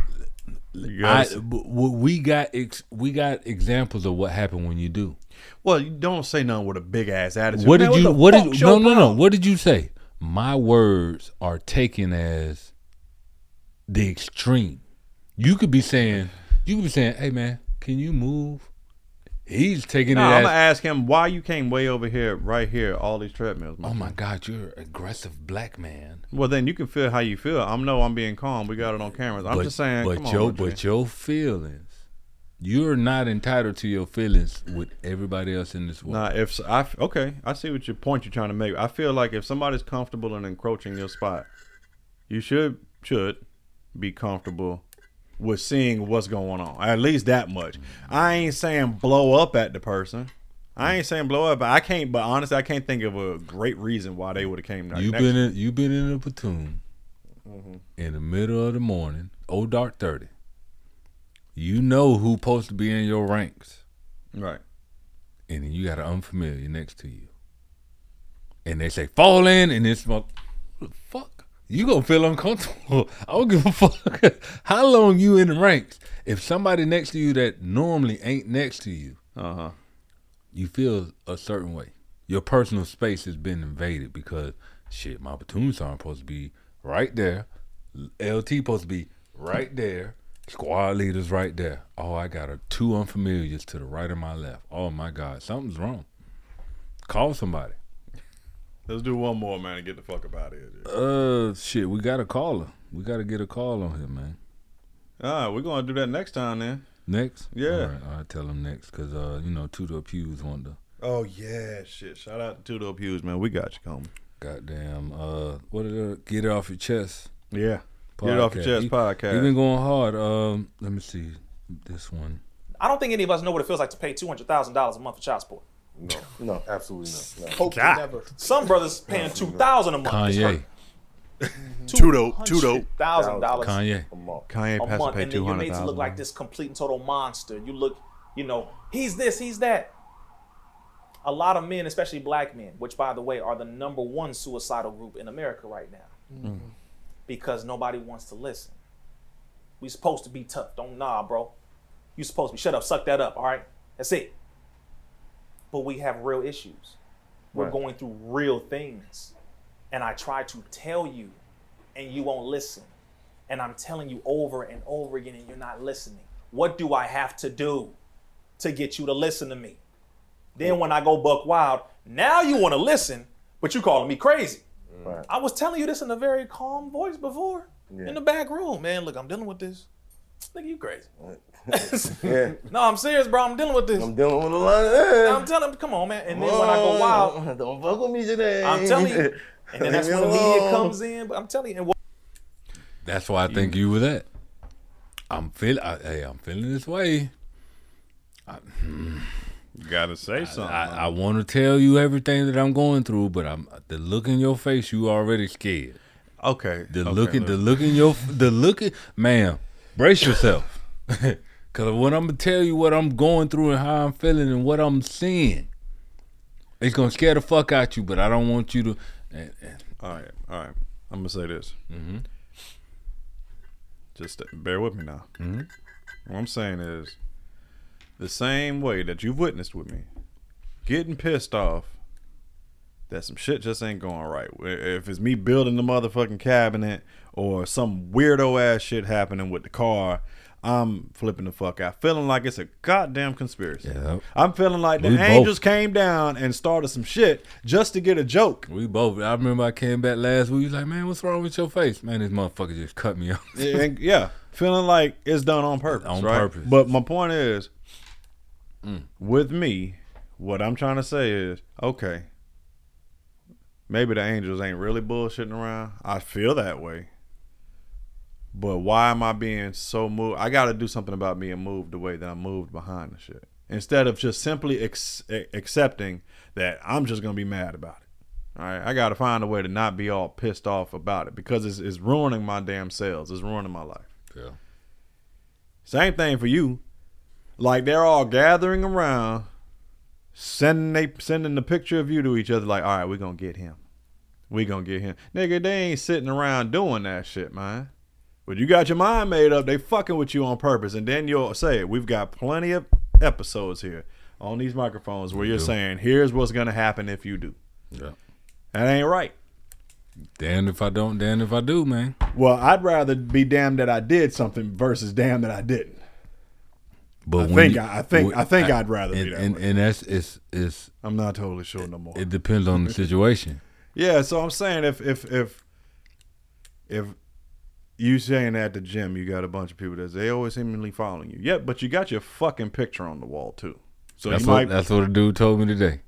You I, gotta- b- w- we got ex, we got examples of what happened when you do. well, you don't say nothing with a big ass attitude. What Man, did you? the What did? No, no, no. What did you say? My words are taken as the extreme. You could be saying, you could be saying, "Hey, man, can you move?" He's taking No, it I'm as, gonna ask him why you came way over here, right here, all these treadmills. "Oh my God, you're an aggressive black man." Well, then you can feel how you feel. I know I'm being calm. We got it on cameras. I'm but, just saying. but come on, your Jay. but your feelings, you're not entitled to your feelings with everybody else in this world. Nah, if I okay, I see what your point you're trying to make. I feel like if somebody's comfortable in encroaching your spot, you should should be comfortable with seeing what's going on. At least that much. I ain't saying blow up at the person. I ain't saying blow up, I can't. But honestly, I can't think of a great reason why they would have came. You've been in you been in a platoon mm-hmm. in the middle of the morning, oh dark thirty. You know who supposed to be in your ranks, right. and then you got an unfamiliar next to you, and they say fall in, and it's what the fuck you gonna feel uncomfortable. I don't give a fuck how long you in the ranks. If somebody next to you that normally ain't next to you, Uh huh. you feel a certain way. Your personal space has been invaded because shit, my platoon sergeant supposed to be right there. LT supposed to be right there. Squad leaders right there. Oh, I got a two unfamiliars to the right and my left. Oh my God, something's wrong. Call somebody. Let's do one more, man, and get the fuck up out of here. Jay. Uh, shit, we got a caller. We got to get a call on him, man. All right, we're gonna do that next time, then. Next, Yeah. All right, I'll tell him next because uh, you know, Tudor Pews wanted to. Oh yeah, shit! Shout out to Tudo Pews, man. We got you, Coleman. Goddamn, uh, what did it? Get it off your chest. Yeah. Get it off your chest He- podcast. He been going hard. Um, let me see this one. I don't think any of us know what it feels like to pay two hundred thousand dollars a month for child support. No, no, absolutely not. No. Hope to never. Some brothers paying two thousand a month. Kanye, Too dope, too dope. Thousand dollars Kanye. A month. Kanye a has to month, and then two you're made to look like this complete and total monster. You look, you know, he's this, he's that. A lot of men, especially black men, which by the way are the number one suicidal group in America right now, mm. because nobody wants to listen. We supposed to be tough. Don't nah, bro. You supposed to be shut up, suck that up. All right, that's it. But we have real issues. We're Right. going through real things, and I try to tell you, and you won't listen and I'm telling you over and over again, and you're not listening. What do I have to do to get you to listen to me? Then when I go buck wild, now you want to listen, but you calling me crazy. Right. I was telling you this in a very calm voice before Yeah. in the back room, man. Look, I'm dealing with this. Look, you crazy. Yeah. No, I'm serious, bro. I'm dealing with this. I'm dealing with a lot of that. I'm telling him, come on, man. And then when I go wild, Don't fuck with me today. I'm telling you. And then that's when the media comes in. But I'm telling you, and what That's why I think you were that. I'm feel. I, hey, I'm feeling this way. You hmm. gotta say something. I, I want to tell you everything that I'm going through, but I'm the look in your face. You already scared. okay. The okay, look in the look. look in your the look in ma'am, brace yourself. Cause when I'm gonna tell you what I'm going through and how I'm feeling and what I'm seeing, it's gonna scare the fuck out you. But I don't want you to. And, and All right, all right. I'm gonna say this. Mm-hmm. Just bear with me now. Mhm. What I'm saying is, the same way that you've witnessed with me, getting pissed off that some shit just ain't going right. If it's me building the motherfucking cabinet or some weirdo ass shit happening with the car, I'm flipping the fuck out, feeling like it's a goddamn conspiracy. Yep. I'm feeling like the We both. angels came down and started some shit just to get a joke. we both. I remember I came back last week. Like, "Man, what's wrong with your face? Man, this motherfucker just cut me off." and, yeah, feeling like it's done on purpose. On right? purpose. But my point is, Mm. with me, what I'm trying to say is, okay, maybe the angels ain't really bullshitting around. I feel that way. But why am I being so moved? I got to do something about being moved the way that I'm moved behind the shit. Instead of just simply ex- accepting that I'm just going to be mad about it. All right, I got to find a way to not be all pissed off about it because it's, it's ruining my damn sales. It's ruining my life. Yeah. Same thing for you. Like they're all gathering around, sending they sending the picture of you to each other. Like, all right, we gonna get him. We gonna get him, nigga. They ain't sitting around doing that shit, man. But you got your mind made up. They fucking with you on purpose, and then you'll say, "We've got plenty of episodes here on these microphones where you're saying, here's what's gonna happen if you do." Yeah. That ain't right. Damn if I don't. Damn if I do, man. Well, I'd rather be damned that I did something versus damned that I didn't. But I think you- I, I think when- I think I'd rather and, be that and, way. and that's it's it's. I'm not totally sure no more. It depends on the situation. Yeah, so I'm saying if if if if you saying at the gym, you got a bunch of people that they always seemingly following you. Yep, but you got your fucking picture on the wall too. So that's you what might. that's what a dude told me today.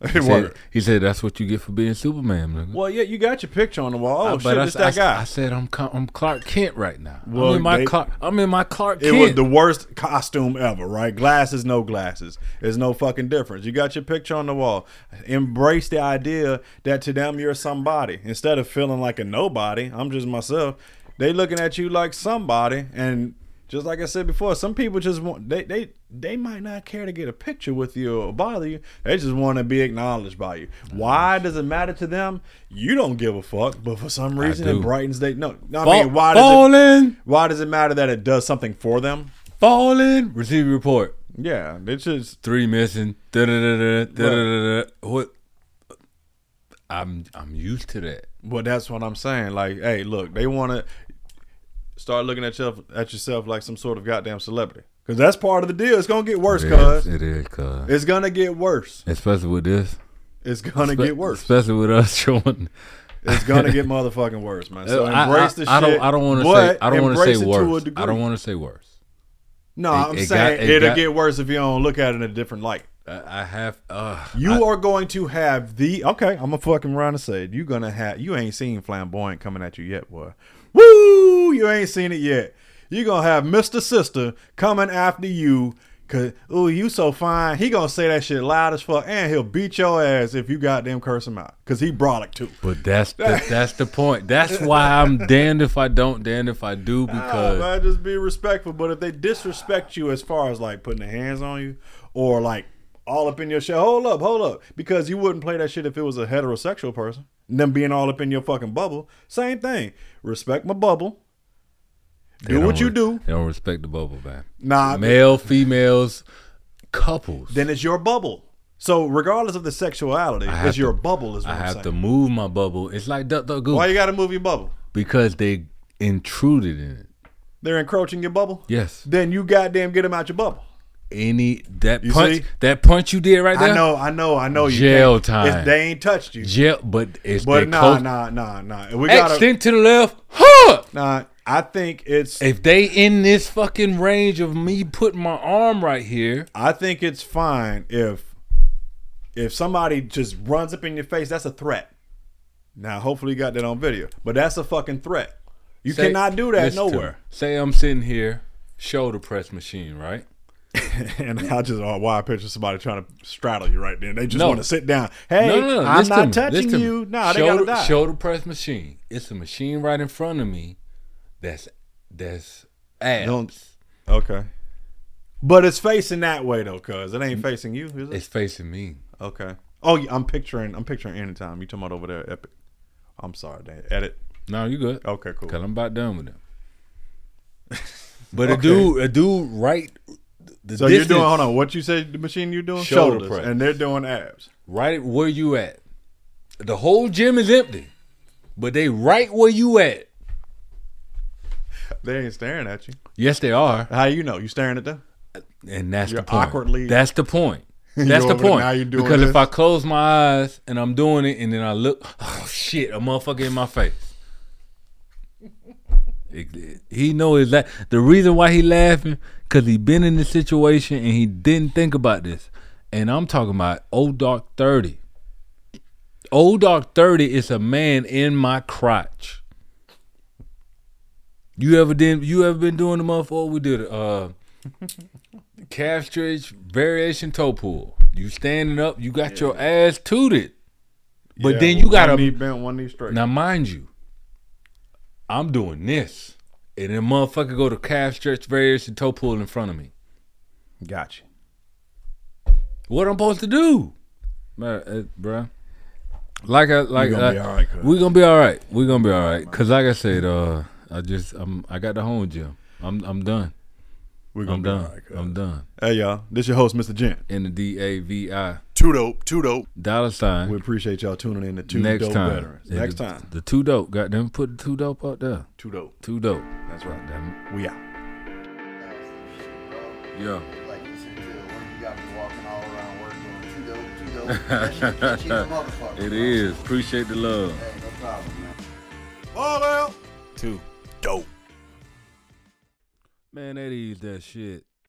He said, he said that's what you get for being Superman. Nigga. well, yeah, you got your picture on the wall. Oh Uh, shit, I, it's I, that guy. I said I'm I'm Clark Kent right now. Well, I'm in my they- Clark. I'm in my Clark it Kent. was the worst costume ever, right? Glasses, no glasses. There's no fucking difference. You got your picture on the wall. Embrace the idea that to them you're somebody. Instead of feeling like a nobody, I'm just myself. They looking at you like somebody, and just like I said before, some people just want they they they might not care to get a picture with you or bother you. They just want to be acknowledged by you. Why does it matter to them? You don't give a fuck, but for some reason it brightens they no. no I mean, why does it, falling, why does it matter that it does something for them? falling. Receive report. Yeah, it's just Three missing. Da-da-da-da, da-da-da-da. What? I'm I'm used to that. well, that's what I'm saying. Like, hey, look, they want to start looking at yourself at yourself like some sort of goddamn celebrity, because that's part of the deal. It's gonna get worse, It cuz it is, cuz. it's gonna get worse. Especially with this. It's gonna Espe- get worse. Especially with us showing. It's gonna get motherfucking worse, man. So I- embrace I, the I shit. don't. I don't want to say. I don't want to say it worse. I don't want to say worse. No, It- I'm it got- saying it it'll got- get worse if you don't look at it in a different light. I, I have. Uh, You I- are going to have the okay. I'm gonna fucking run said. say it. You gonna have. You ain't seen flamboyant coming at you yet, boy. Woo! You ain't seen it yet. You gonna have Mister Sister coming after you. Cause ooh, you so fine. He gonna say that shit loud as fuck, and he'll beat your ass if you goddamn curse him out. Cause he brolic too. But that's the, that's the point. That's why I'm damned if I don't, damned if I do, because man, just be respectful. But if they disrespect you as far as like putting their hands on you or like all up in your shit, hold up, hold up. Because you wouldn't play that shit if it was a heterosexual person. Them being all up in your fucking bubble. Same thing. Respect my bubble. They Do what you re- do. They don't respect the bubble, man. Nah, Male, females, couples. then it's your bubble. So regardless of the sexuality, it's your to- bubble is what I am have saying. to move my bubble. It's like duck, duck, goose. Why you gotta move your bubble? because they intruded in it. They're encroaching your bubble? Yes. Then you goddamn get them out your bubble. Any that You punch see? that punch you did right there. I know, I know, I know you Jail can't- time. it's- They ain't touched you. Jail, but it's But they nah, close. nah, nah, nah. We gotta Extend to the left. Huh. Nah, I think it's If they in this fucking range of me putting my arm right here, I think it's fine if if somebody just runs up in your face, that's a threat. Now, hopefully, you got that on video, but that's a fucking threat. You Say- cannot do that listen to nowhere. Say I'm sitting here, shoulder press machine, right? and I just oh, why I picture somebody trying to straddle you right there. They just No. want to sit down. Hey, No, no, no, I'm not touching listen to me. you. No, they shoulder, gotta die. Shoulder press machine. It's a machine right in front of me. That's that's abs. Don't- Okay, but it's facing that way though, cause it ain't facing you. Is it? It's facing me. Okay. Oh, yeah, I'm picturing. I'm picturing anytime. You talking about over there, Epic? I'm sorry, Dan. Edit. No, you good. Okay, cool. Cause I'm about done with them. But a dude, a dude, right? The So you're doing. Hold on. What you said? The machine you're doing? Shoulder Shoulders, press. and they're doing abs. right where you at. The whole gym is empty, but they right where you at. They ain't staring at you. Yes, they are. How you know? You staring at them? And that's You're the point. awkwardly- That's the point. That's the point. now you doing because this? if I close my eyes and I'm doing it, and then I look, oh shit, a motherfucker in my face. It- it- he knows that the reason why he laughing because he been in this situation and he didn't think about this. And I'm talking about old dark thirty. Old dark thirty is a man in my crotch. You ever did? You ever been doing the motherfucker? We did uh calf stretch variation toe pull. You standing up, you got your ass tooted, but Yeah, then you got one knee bent, one knee straight. now, mind you, I'm doing this, and then motherfucker go to calf stretch variation toe pull in front of me. Gotcha. What I'm supposed to do, man, uh, bruh? Like I like gonna I- be all right, we gonna be all right. We gonna be all right. Cause like I said, uh, I just I'm I got the home gym. I'm I'm done. We're gonna I'm be done. all right, cuz. I'm done. Hey y'all, this your host, Mr. Gent. In the D A V I Too dope, too dope. dollar sign. We appreciate y'all tuning in to two next dope time. veterans. Yeah, Next the, time, The two dope. Got them. Put the two dope out there. too dope. Two dope. That's right. Damn it. We out. Yeah. Like listen to when you got me walking all around work going too dope, too dope. That shit catchy as a motherfucker, It bro. is. Appreciate the love. Hey, no problem, man. Ball out. Two. Man, that is that shit.